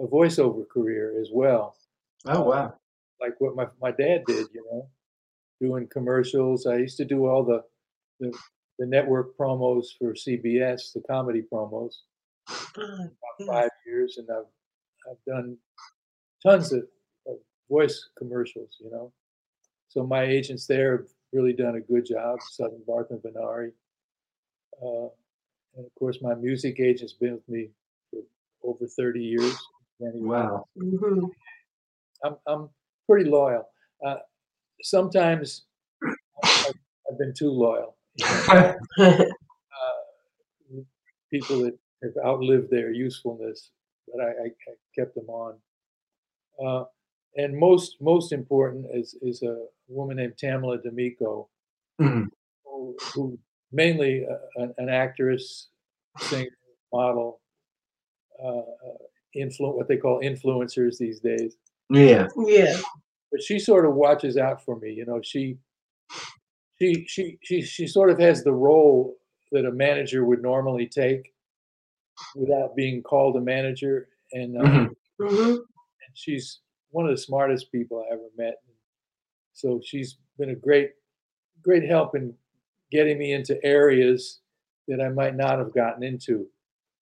a voiceover career as well, Oh wow. like what my my dad did, you know, doing commercials. I used to do all the the, the network promos for CBS, the comedy promos, Oh, about five years, and I've I've done tons of, of voice commercials, you know. So my agents there have really done a good job, Sutton Barth and Vennari. Uh, and of course, my music agent's been with me for over 30 years. Danny Wow. mhm. I'm, I'm pretty loyal. Uh, sometimes I've, I've been too loyal. Uh, people that have outlived their usefulness, but I, I, I kept them on. Uh, and most most important is is a woman named Tamela D'Amico, Mhm. who, who mainly a, an, an actress, singer, model, uh, uh, influ- what they call influencers these days. Yeah. yeah. But she sort of watches out for me. You know, she she she she she sort of has the role that a manager would normally take without being called a manager, and uh, Mhm. hmm and she's one of the smartest people I ever met. So she's been a great, great help in getting me into areas that I might not have gotten into.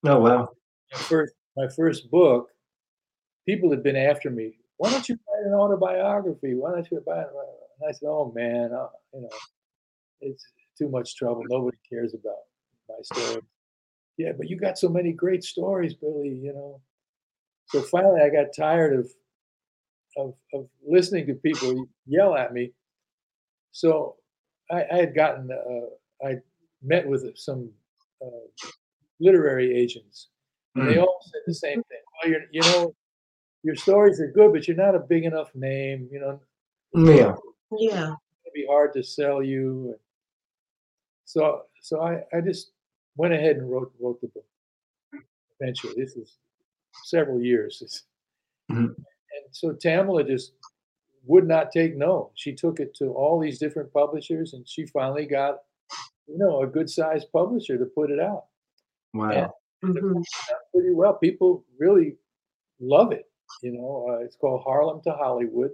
Oh wow. My first, my first book, people had been after me. Why don't you write an autobiography? Why don't you write? And I said, "Oh man, uh, you know, it's too much trouble. Nobody cares about my story." Yeah, but you got so many great stories, Billy. You know. So finally, I got tired of of, of listening to people yell at me. So I, I had gotten, uh, I met with some uh, literary agents, and they all said the same thing. Well, you're, you know, your stories are good, but you're not a big enough name. You know, Yeah. Yeah. it'd be hard to sell you. So, so I, I just went ahead and wrote wrote the book. Eventually, this is several years. It's- Mhm. And so Tamela just would not take no. She took it to all these different publishers, and she finally got, you know, a good sized publisher to put it out. Wow. Yeah. Mhm. Done Pretty well. People really love it. You know, uh, it's called Harlem to Hollywood,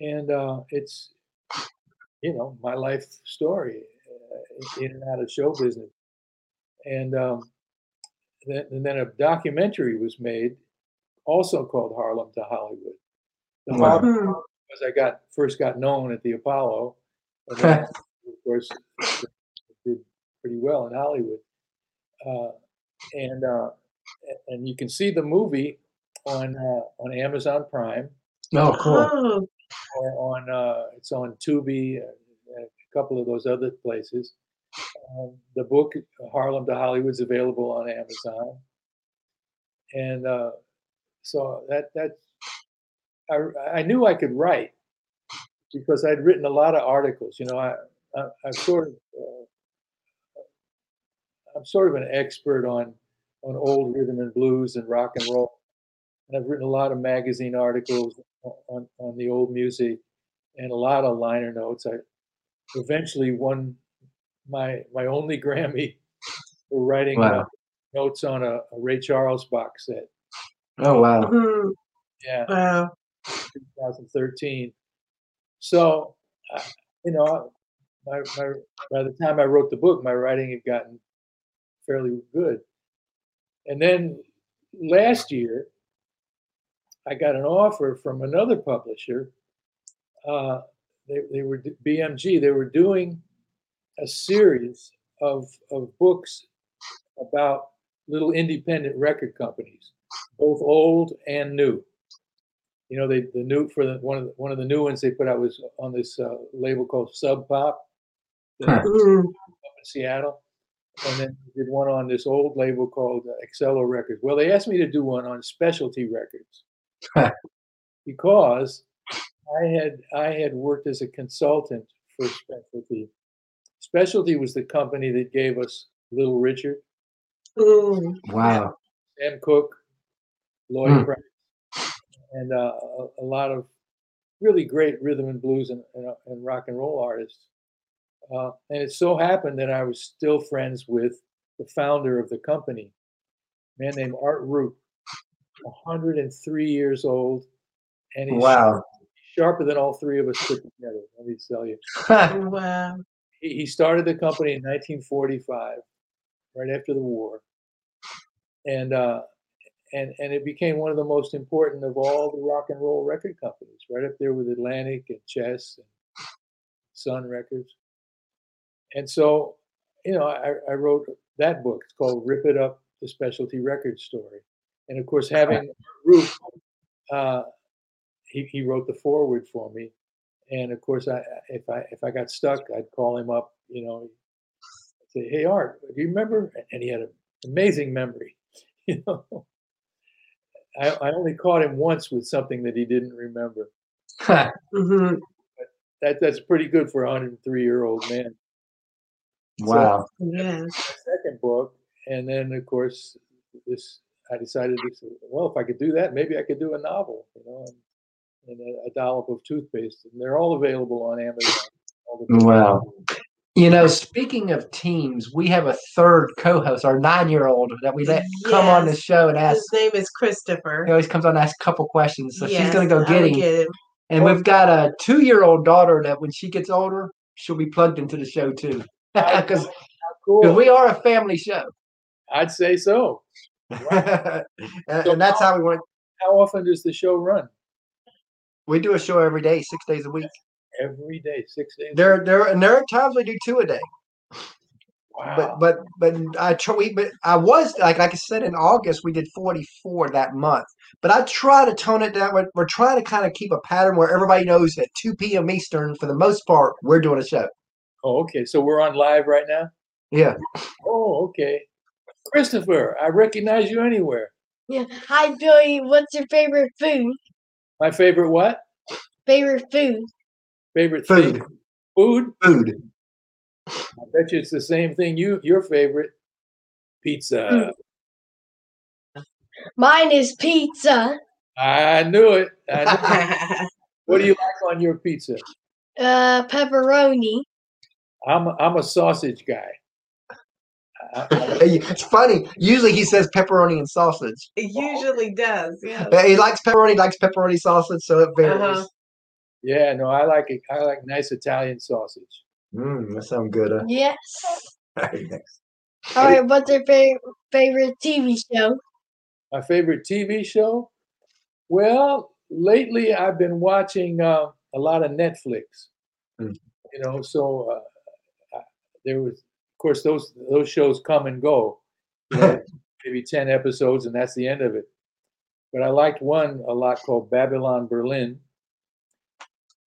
and uh, it's, you know, my life story uh, in and out of show business. And um, then, and then a documentary was made, also called Harlem to Hollywood. The Wow. Harlem Hmm. because I got first got known at the Apollo, and then, of course did pretty well in Hollywood. Uh, and uh, and you can see the movie on uh, on Amazon Prime Oh, cool. Oh, or on uh, it's on Tubi, uh, a couple of those other places. Um, the book Harlem to Hollywood is available on Amazon, and uh, so that that I, I knew I could write because I'd written a lot of articles. You know, I, I I'm sort of uh, I'm sort of an expert on on old rhythm and blues and rock and roll, and I've written a lot of magazine articles on on the old music and a lot of liner notes. I eventually won my my only Grammy for writing uh, Wow. notes on a, a Ray Charles box set. Oh, wow. mhm. Yeah, wow. 2013. So, uh, you know, my, my, by the time I wrote the book, my writing had gotten fairly good. And then last year, I got an offer from another publisher. Uh, they, they were BMG. They were doing a series of of books about little independent record companies, both old and new. You know, they the new for the one of the, one of the new ones they put out was on this uh, label called Sub Pop. Mhm. in Seattle, and then did one on this old label called uh, Excello Records. Well, they asked me to do one on Specialty Records. because I had I had worked as a consultant for Specialty. Specialty was the company that gave us Little Richard, Mm. Wow. Sam Cooke, Lloyd Hmm. Price, and uh, a, a lot of really great rhythm and blues and, and, and rock and roll artists. Uh, and it so happened that I was still friends with the founder of the company, a man named Art Rupe, 103 years old, and he's Wow. sharper than all three of us put together. Let me tell you. Wow. He, he started the company in 1945, right after the war, and uh, and and it became one of the most important of all the rock and roll record companies, right up there with Atlantic and Chess and Sun Records. And so, you know, I, I wrote that book. It's called "Rip It Up: The Specialty Record Story," and of course, having Rupe, uh, he he wrote the foreword for me, and of course, I if I if I got stuck, I'd call him up. You know, say, "Hey, Art, do you remember?" And he had an amazing memory. You know, I, I only caught him once with something that he didn't remember. Mhm. That that's pretty good for a 103 year old man. wow. Yeah. Second book, and then of course this I decided to say, well, if I could do that, maybe I could do a novel. You know, and, and a, a dollar for toothpaste, and they're all available on Amazon. all the. Wow. You know, speaking of teams, we have a third co-host, our nine-year-old, that we let come on the show and ask. His name is Christopher. He always comes on and asks a couple questions, so she's gonna go get will him. get him. And we've got a two-year-old daughter that, when she gets older, she'll be plugged into the show too, because Cool. we are a family show, I'd say so. and, and that's how we went. How often does the show run? We do a show every day, six days a week. Every day, six days. There, there, and there are times we do two a day. wow. But but but I try. we- But I was like like I said in August we did forty four that month. But I try to tone it down. We're, we're trying to kind of keep a pattern where everybody knows at two p.m. Eastern for the most part we're doing a show. oh, okay. So we're on live right now. Yeah. Oh, okay. Christopher, I recognize you anywhere. Yeah. Hi, Billy. What's your favorite food? My favorite what? Favorite food? Favorite Food. thing? Food. Food. I bet you it's the same thing. You your favorite pizza. Mine is pizza. I knew it. I knew it. what do you like on your pizza? Uh, pepperoni. I'm a, I'm a sausage guy. I- I- It's funny. Usually he says pepperoni and sausage. it usually does, yeah. He likes pepperoni, likes pepperoni sausage, so it varies. Uh-huh. yeah, no, I like it. I like nice Italian sausage. Mm, that sounds good. Uh, Yes. very nice. All right. What's your fa- favorite TV show? My favorite TV show? Well, lately I've been watching uh, a lot of Netflix. Mm. You know, so uh, I- there was, of course, those those shows come and go. You know, maybe ten episodes, and that's the end of it. But I liked one a lot called Babylon Berlin,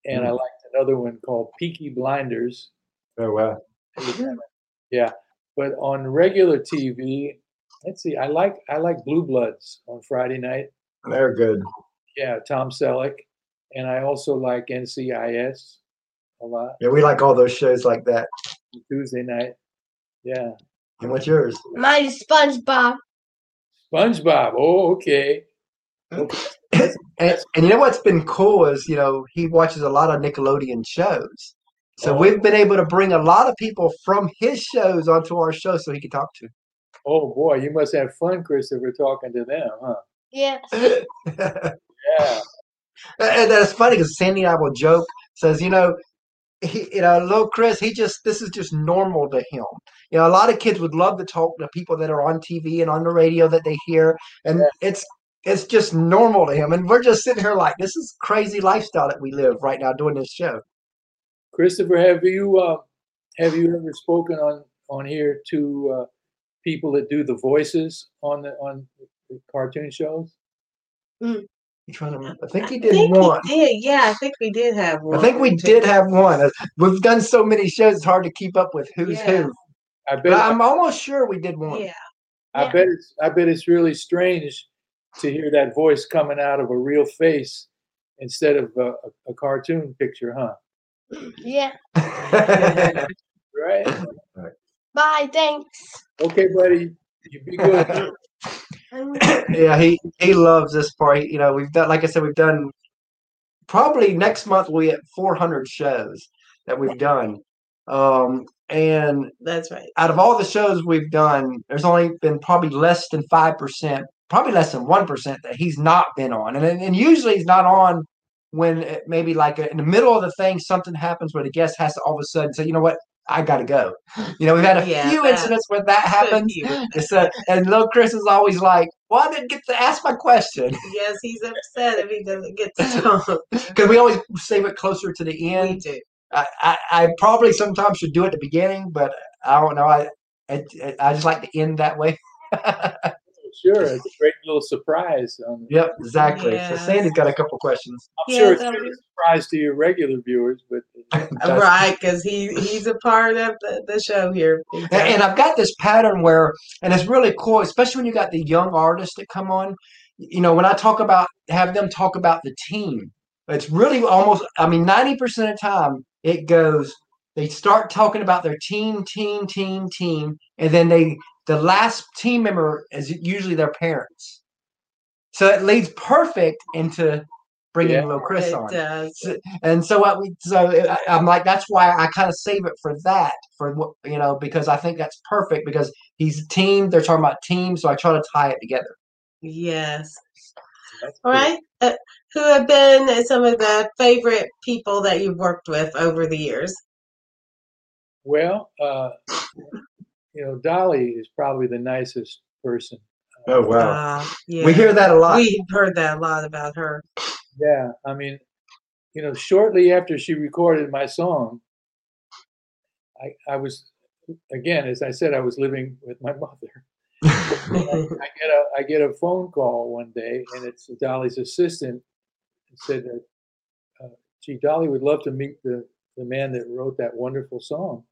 and I hmm. liked another one called Peaky Blinders. Oh wow. Yeah, but on regular TV, let's see. I like I like Blue Bloods on Friday night. They're good. Yeah, Tom Selleck, and I also like NCIS a lot. Yeah, we like all those shows like that. Tuesday night. Yeah, And what's yours? Mine is SpongeBob. SpongeBob. Oh, okay. okay. And, and you know what's been cool is you know he watches a lot of Nickelodeon shows, so Oh. we've been able to bring a lot of people from his shows onto our show so he can talk to. Oh boy, you must have fun, Chris, if we're talking to them, huh? Yeah. yeah. and that's funny because Sandy and I will joke says you know. He, you know, little Chris, he just this is just normal to him. You know, a lot of kids would love to talk to people that are on TV and on the radio that they hear, and Yeah. it's it's just normal to him. And we're just sitting here like this is crazy lifestyle that we live right now doing this show. Christopher, have you uh, have you ever spoken on on here to uh, people that do the voices on the on the cartoon shows? You trying to? remember? I think he I did think one. he did. Yeah, I think we did have one. I think we did have one. We've done so many shows; it's hard to keep up with who's Yeah. who. I But bet I'm almost sure we did one. Yeah. I Yeah. bet it's I bet it's really strange to hear that voice coming out of a real face instead of a, a, a cartoon picture, huh? Yeah. Right? Bye. Thanks. Okay, buddy. You be good. yeah, he he loves this part. You know, we've done, like I said, we've done. Probably next month we at 400 shows that we've done, um, and That's right. out of all the shows we've done, there's only been probably less than five percent, probably less than one percent that he's not been on, and and usually he's not on when it, maybe like in the middle of the thing something happens where the guest has to all of a sudden say, you know what, I got to go. You know, we've had a Yeah, few incidents where that happens. a, and little Chris is always like, well, I didn't get to ask my question Yes, he's upset if he doesn't get to talk. because we always save it closer to the end. we do. I, I, I probably sometimes should do it at the beginning, but I don't know. I I, I just like to end that way. Sure, it's a great little surprise. Um, Yep, exactly. Yes. So Sandy's got a couple questions. I'm Yeah, sure it's that'll really a surprise to your regular viewers, but Right, because he he's a part of the, the show here. And, and I've got this pattern where, and it's really cool, especially when you got the young artists that come on. You know, when I talk about have them talk about the team, it's really almost. I mean, ninety percent of the time it goes. They start talking about their team, team, team, team, and then they the last team member is usually their parents. So it leads perfect into bringing Yeah. little Chris it on. does. So- and so what we so I, I'm like that's why I kind of save it for that for what you know because I think that's perfect because he's a team they're talking about team so I try to tie it together. Yes. that's All cool. right. Uh, who have been some of the favorite people that you've worked with over the years? Well, uh, you know, Dolly is probably the nicest person. Oh Uh, yeah. we hear that a lot. We've heard that a lot about her. Yeah, I mean, you know, shortly after she recorded my song, I I was again, as I said, I was living with my mother. I get a I get a phone call one day, and it's Dolly's assistant. It said that, uh, "Gee, Dolly would love to meet the the man that wrote that wonderful song."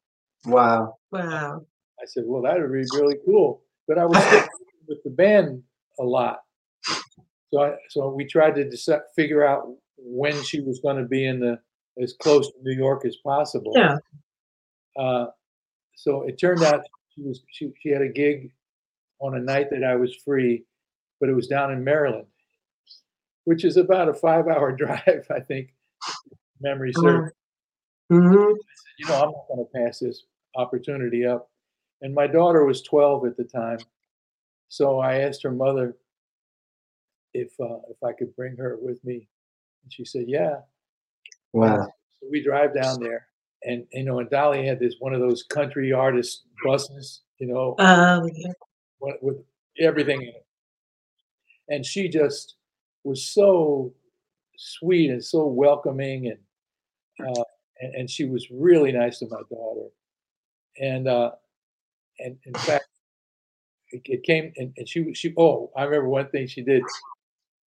wow. wow. I said, "Well, that would be really cool," but I was with the band a lot, so I so we tried to decide, figure out when she was going to be in the as close to New York as possible. Yeah. Uh, so it turned out she was she, she had a gig on a night that I was free, but it was down in Maryland, which is about a five-hour drive, I think. Memory serves. hmm you know, I'm not going to pass this opportunity up. And my daughter was 12 at the time, so I asked her mother if uh, if I could bring her with me, and she said, "Yeah." Wow. So we drive down there, and you know, and Dolly had this one of those country artist buses, you know, Um, with, with everything in it. And she just was so sweet and so welcoming, and uh, and, and she was really nice to my daughter. And uh, and in fact, it, it came and, and she she oh I remember one thing she did.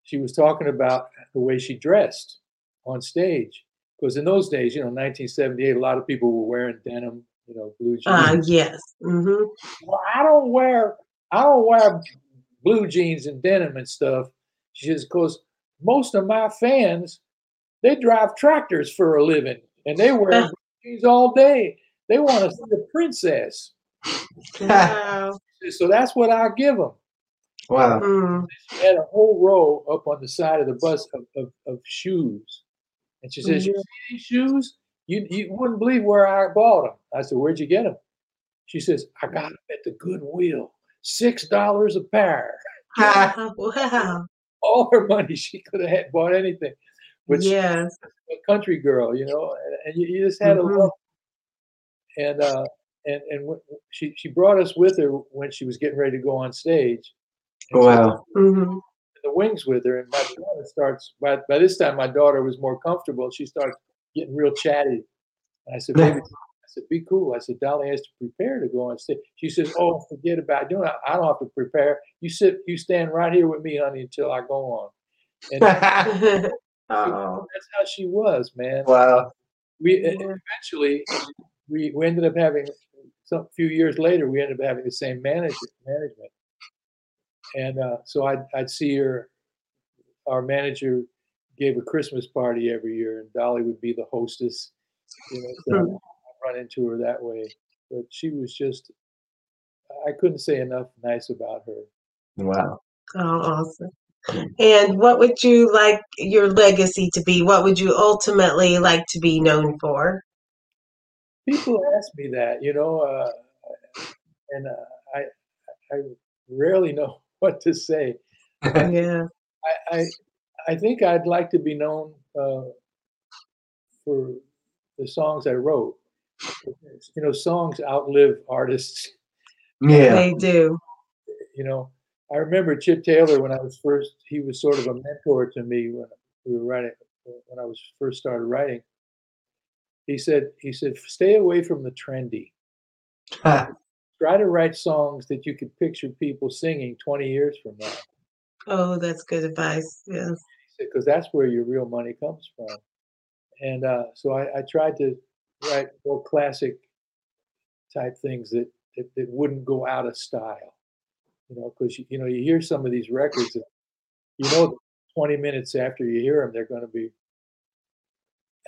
She was talking about the way she dressed on stage because in those days, you know, 1978, a lot of people were wearing denim, you know, blue jeans. Uh, yes. hmm well, I don't wear I don't wear blue jeans and denim and stuff. She says, because most of my fans, they drive tractors for a living and they wear jeans all day. They want to see a princess. Wow. So that's what I give them. wow. Mm. She had a whole row up on the side of the bus of, of, of shoes. And she says, You Mhm. see these shoes? You, you wouldn't believe where I bought them. I said, Where'd you get them? She says, I got them at the Goodwill. Six dollars a pair. Wow. wow. All her money, she could have had bought anything. But she's Yes. a country girl, you know, and, and you, you just had Mhm. to love. And uh, and and w- she she brought us with her when she was getting ready to go on stage. And so Wow. hmm the wings with her, and my daughter starts. By by this time, my daughter was more comfortable. She starts getting real chatty. And I said, "Baby," I said, "Be cool." I said, "Dolly has to prepare to go on stage." She says, "Oh, forget about it. You know, I don't have to prepare. You sit, you stand right here with me, honey, until I go on." And oh. that's how she was, man. wow. We eventually we, we ended up having some few years later we ended up having the same manage, management, and uh, so I'd I'd see her. Our manager gave a Christmas party every year, and Dolly would be the hostess. You know, so Hmm. I'd run into her that way. But she was just I couldn't say enough nice about her. Wow. Oh, awesome. And what would you like your legacy to be? What would you ultimately like to be known for? People ask me that, you know, uh, and uh, I I rarely know what to say. Yeah. I, I I think I'd like to be known uh, for the songs I wrote. You know, songs outlive artists. Yeah. They do. You know, I remember Chip Taylor when I was first. He was sort of a mentor to me when we were writing. When I was first started writing, he said he said stay away from the trendy. Try to write songs that you could picture people singing 20 years from now. Oh, that's good advice. Yes. because that's where your real money comes from. And uh, so I, I tried to write more classic type things that, that, that wouldn't go out of style, you know, because you, you know you hear some of these records, and you know, 20 minutes after you hear them, they're going to be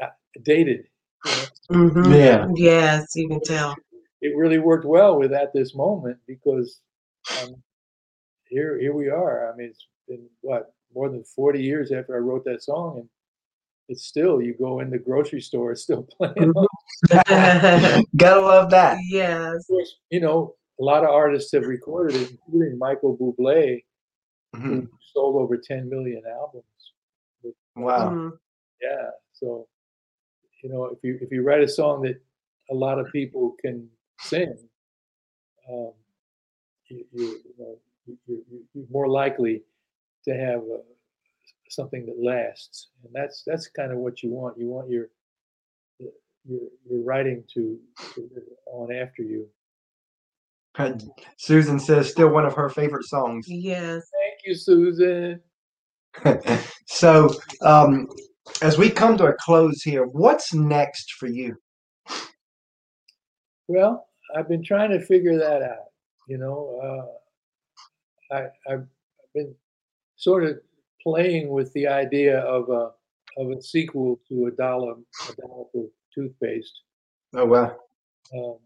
uh, dated. You know? hmm Yeah. Yes, you can tell. It really worked well with at this moment because um, here here we are. I mean, it's been what more than 40 years after I wrote that song, and it's still you go in the grocery store, it's still playing. Mhm. Gotta love that. yes. Of course, you know, a lot of artists have recorded it, including Michael Bublé, Mhm. who sold over 10 million albums. Wow. Mhm. Yeah, so you know, if you if you write a song that a lot of people can sing, um, you, you, you know, you, you, you're more likely to have uh something that lasts, and that's that's kind of what you want. You want your your your writing to, to live on after you. Susan says still one of her favorite songs. Yes. Thank you, Susan. so, um, as we come to a close here, what's next for you? Well, I've been trying to figure that out. You know, uh, I, I've been sort of playing with the idea of a of a sequel to a dollar a dollar for toothpaste. Oh wow. Um,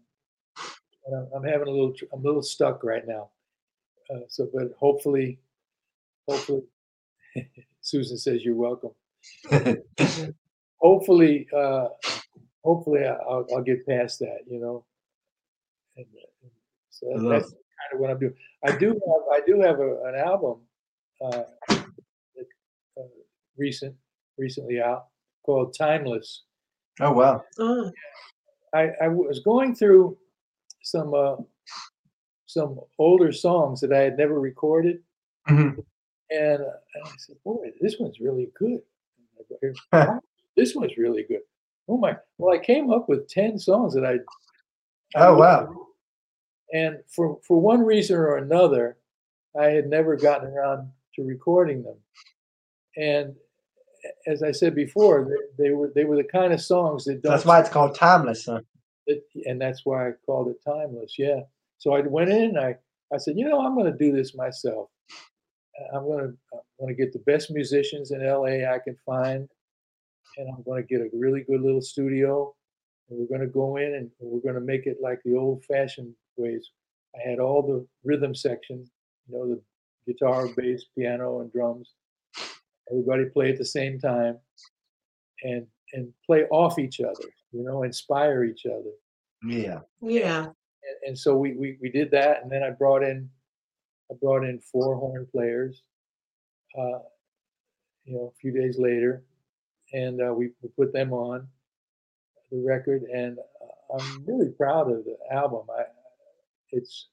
I'm, I'm having a little I'm a little stuck right now. Uh, so, but hopefully, hopefully, Susan says you're welcome. hopefully, uh, hopefully I'll, I'll get past that, you know. And, and so that, that's kind of what I'm doing. I do have I do have a, an album uh, that, uh, recent recently out called Timeless. Oh wow! oh, I, I was going through some uh, some older songs that I had never recorded, Mhm. and, uh, and I said, "Boy, this one's really good. This one's really good." Oh my! Well, I came up with ten songs that I. I Oh wow! And for for one reason or another, I had never gotten around to recording them. And as I said before, they, they were they were the kind of songs that don't That's why it's called timeless. Huh? it, and that's why I called it timeless. Yeah. So I went in. I I said, you know, I'm going to do this myself. I'm going to I'm going to get the best musicians in LA I can find, and I'm going to get a really good little studio. And we're going to go in and we're going to make it like the old-fashioned ways. I had all the rhythm section, you know, the guitar, bass, piano, and drums. Everybody play at the same time, and and play off each other. You know, inspire each other Yeah. yeah. and, and so we, we we did that, and then I brought in I brought in four horn players, uh, you know, a few days later, and uh, we, we put them on the record, and uh, I'm really proud of the album. I it's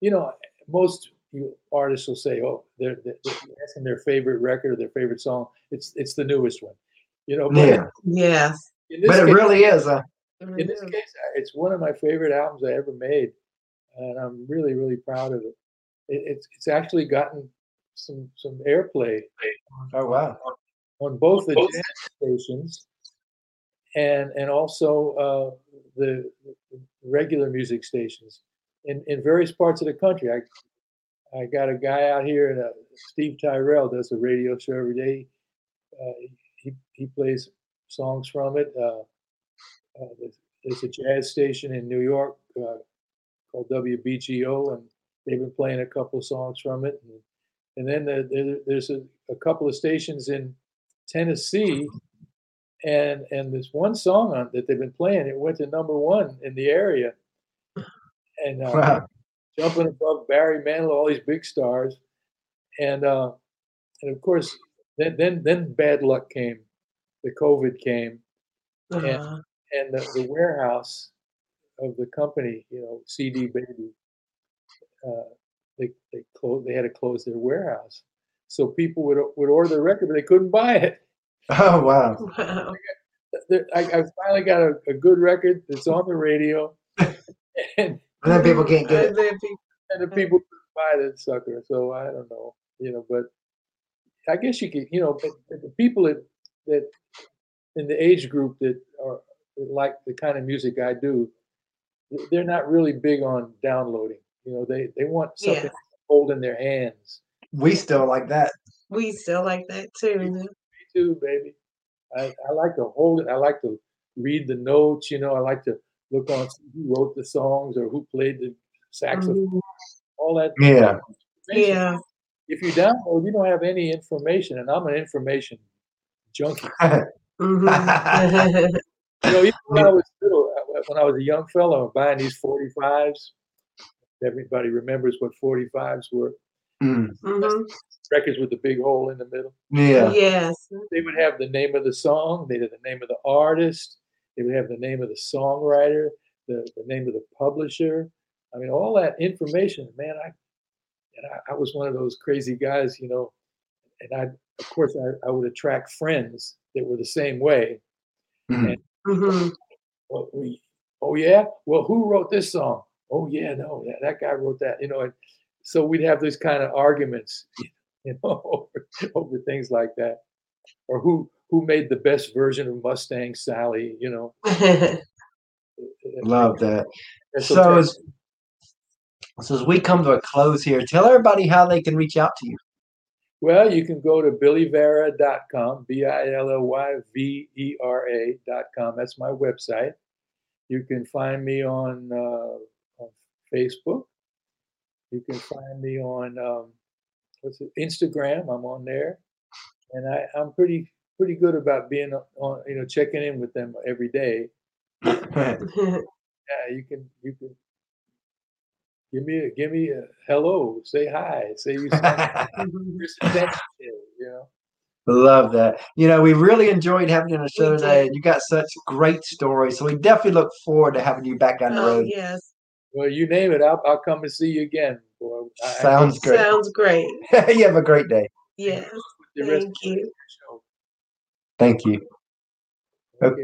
you know most you artists will say, oh, they're, they're they're asking their favorite record or their favorite song. It's it's the newest one, you know. But Yeah. Yes. But it case- really is. Uh, in this case, it's one of my favorite albums I ever made, and I'm really, really proud of it. It it's it's actually gotten some some airplay oh wow! on both the jazz stations and and also uh, the, the regular music stations in, in various parts of the country. I I got a guy out here, and uh, Steve Tyrell does a radio show every day. Uh, he he plays songs from it. Uh, uh, there's, there's a jazz station in New York uh, called WBGO, and they've been playing a couple of songs from it. And, and then the, there, there's a, a couple of stations in Tennessee, and and this one song on that they've been playing, it went to number one in the area, and uh, Wow. jumping above Barry Manilow, all these big stars, and uh, and of course, then then then bad luck came, the COVID came, Uh, and the, the warehouse of the company, you know, CD Baby, uh, they they closed. They had to close their warehouse, so people would would order the record, but they couldn't buy it. Oh wow! wow. I, I finally got a, a good record that's on the radio, and, And then people can't get it. And then people- and the people couldn't buy that sucker. So I don't know, you know, but I guess you could, you know, but, but the people that that in the age group that are that like the kind of music I do, they're not really big on downloading. You know, they they want something Yeah. to hold in their hands. We still like that. We still like that too. Me too, baby. I, I like to hold it. I like to read the notes. You know, I like to look on who wrote the songs or who played the saxophone. Mhm. All that. Yeah. Yeah. If you download, you don't have any information, and I'm an information junkie. Mhm. You know, even when I was little, uh, when I was a young fellow, buying these 45s. Everybody remembers what 45s were. Mm. Mhm. Records with the big hole in the middle. Yeah. Yes. They would have the name of the song. They had the name of the artist. They would have the name of the songwriter, the, the name of the publisher. I mean, all that information, man. I and I, I was one of those crazy guys, you know. And I, of course, I, I would attract friends that were the same way. Mhm. Mhm. Well, we, oh yeah, well, who wrote this song? Oh yeah, no, that, that guy wrote that, you know. And so we'd have these kind of arguments, you know, over, over things like that, or who who made the best version of Mustang Sally, you know. Love that. That's So as, so as we come to a close here, tell everybody how they can reach out to you. Well, you can go to billyvera.com, B I L L Y V E R A.com. That's my website. You can find me on, uh, on Facebook. You can find me on um, what's it, Instagram. I'm on there, and I, I'm pretty pretty good about being on, you know, checking in with them every day. Yeah, you can you can give me a give me a hello, say hi, say you saw Chris and Sandy show, you know. Love that. You know, we really enjoyed having you on the show today. and You got such great stories. So we definitely look forward to having you back on the oh road. yes, Well, you name it, I'll, I'll come and see you again. Boy. I- I Sounds great. sounds great. you have a great day. Yes, thank you. Thank you. Okay.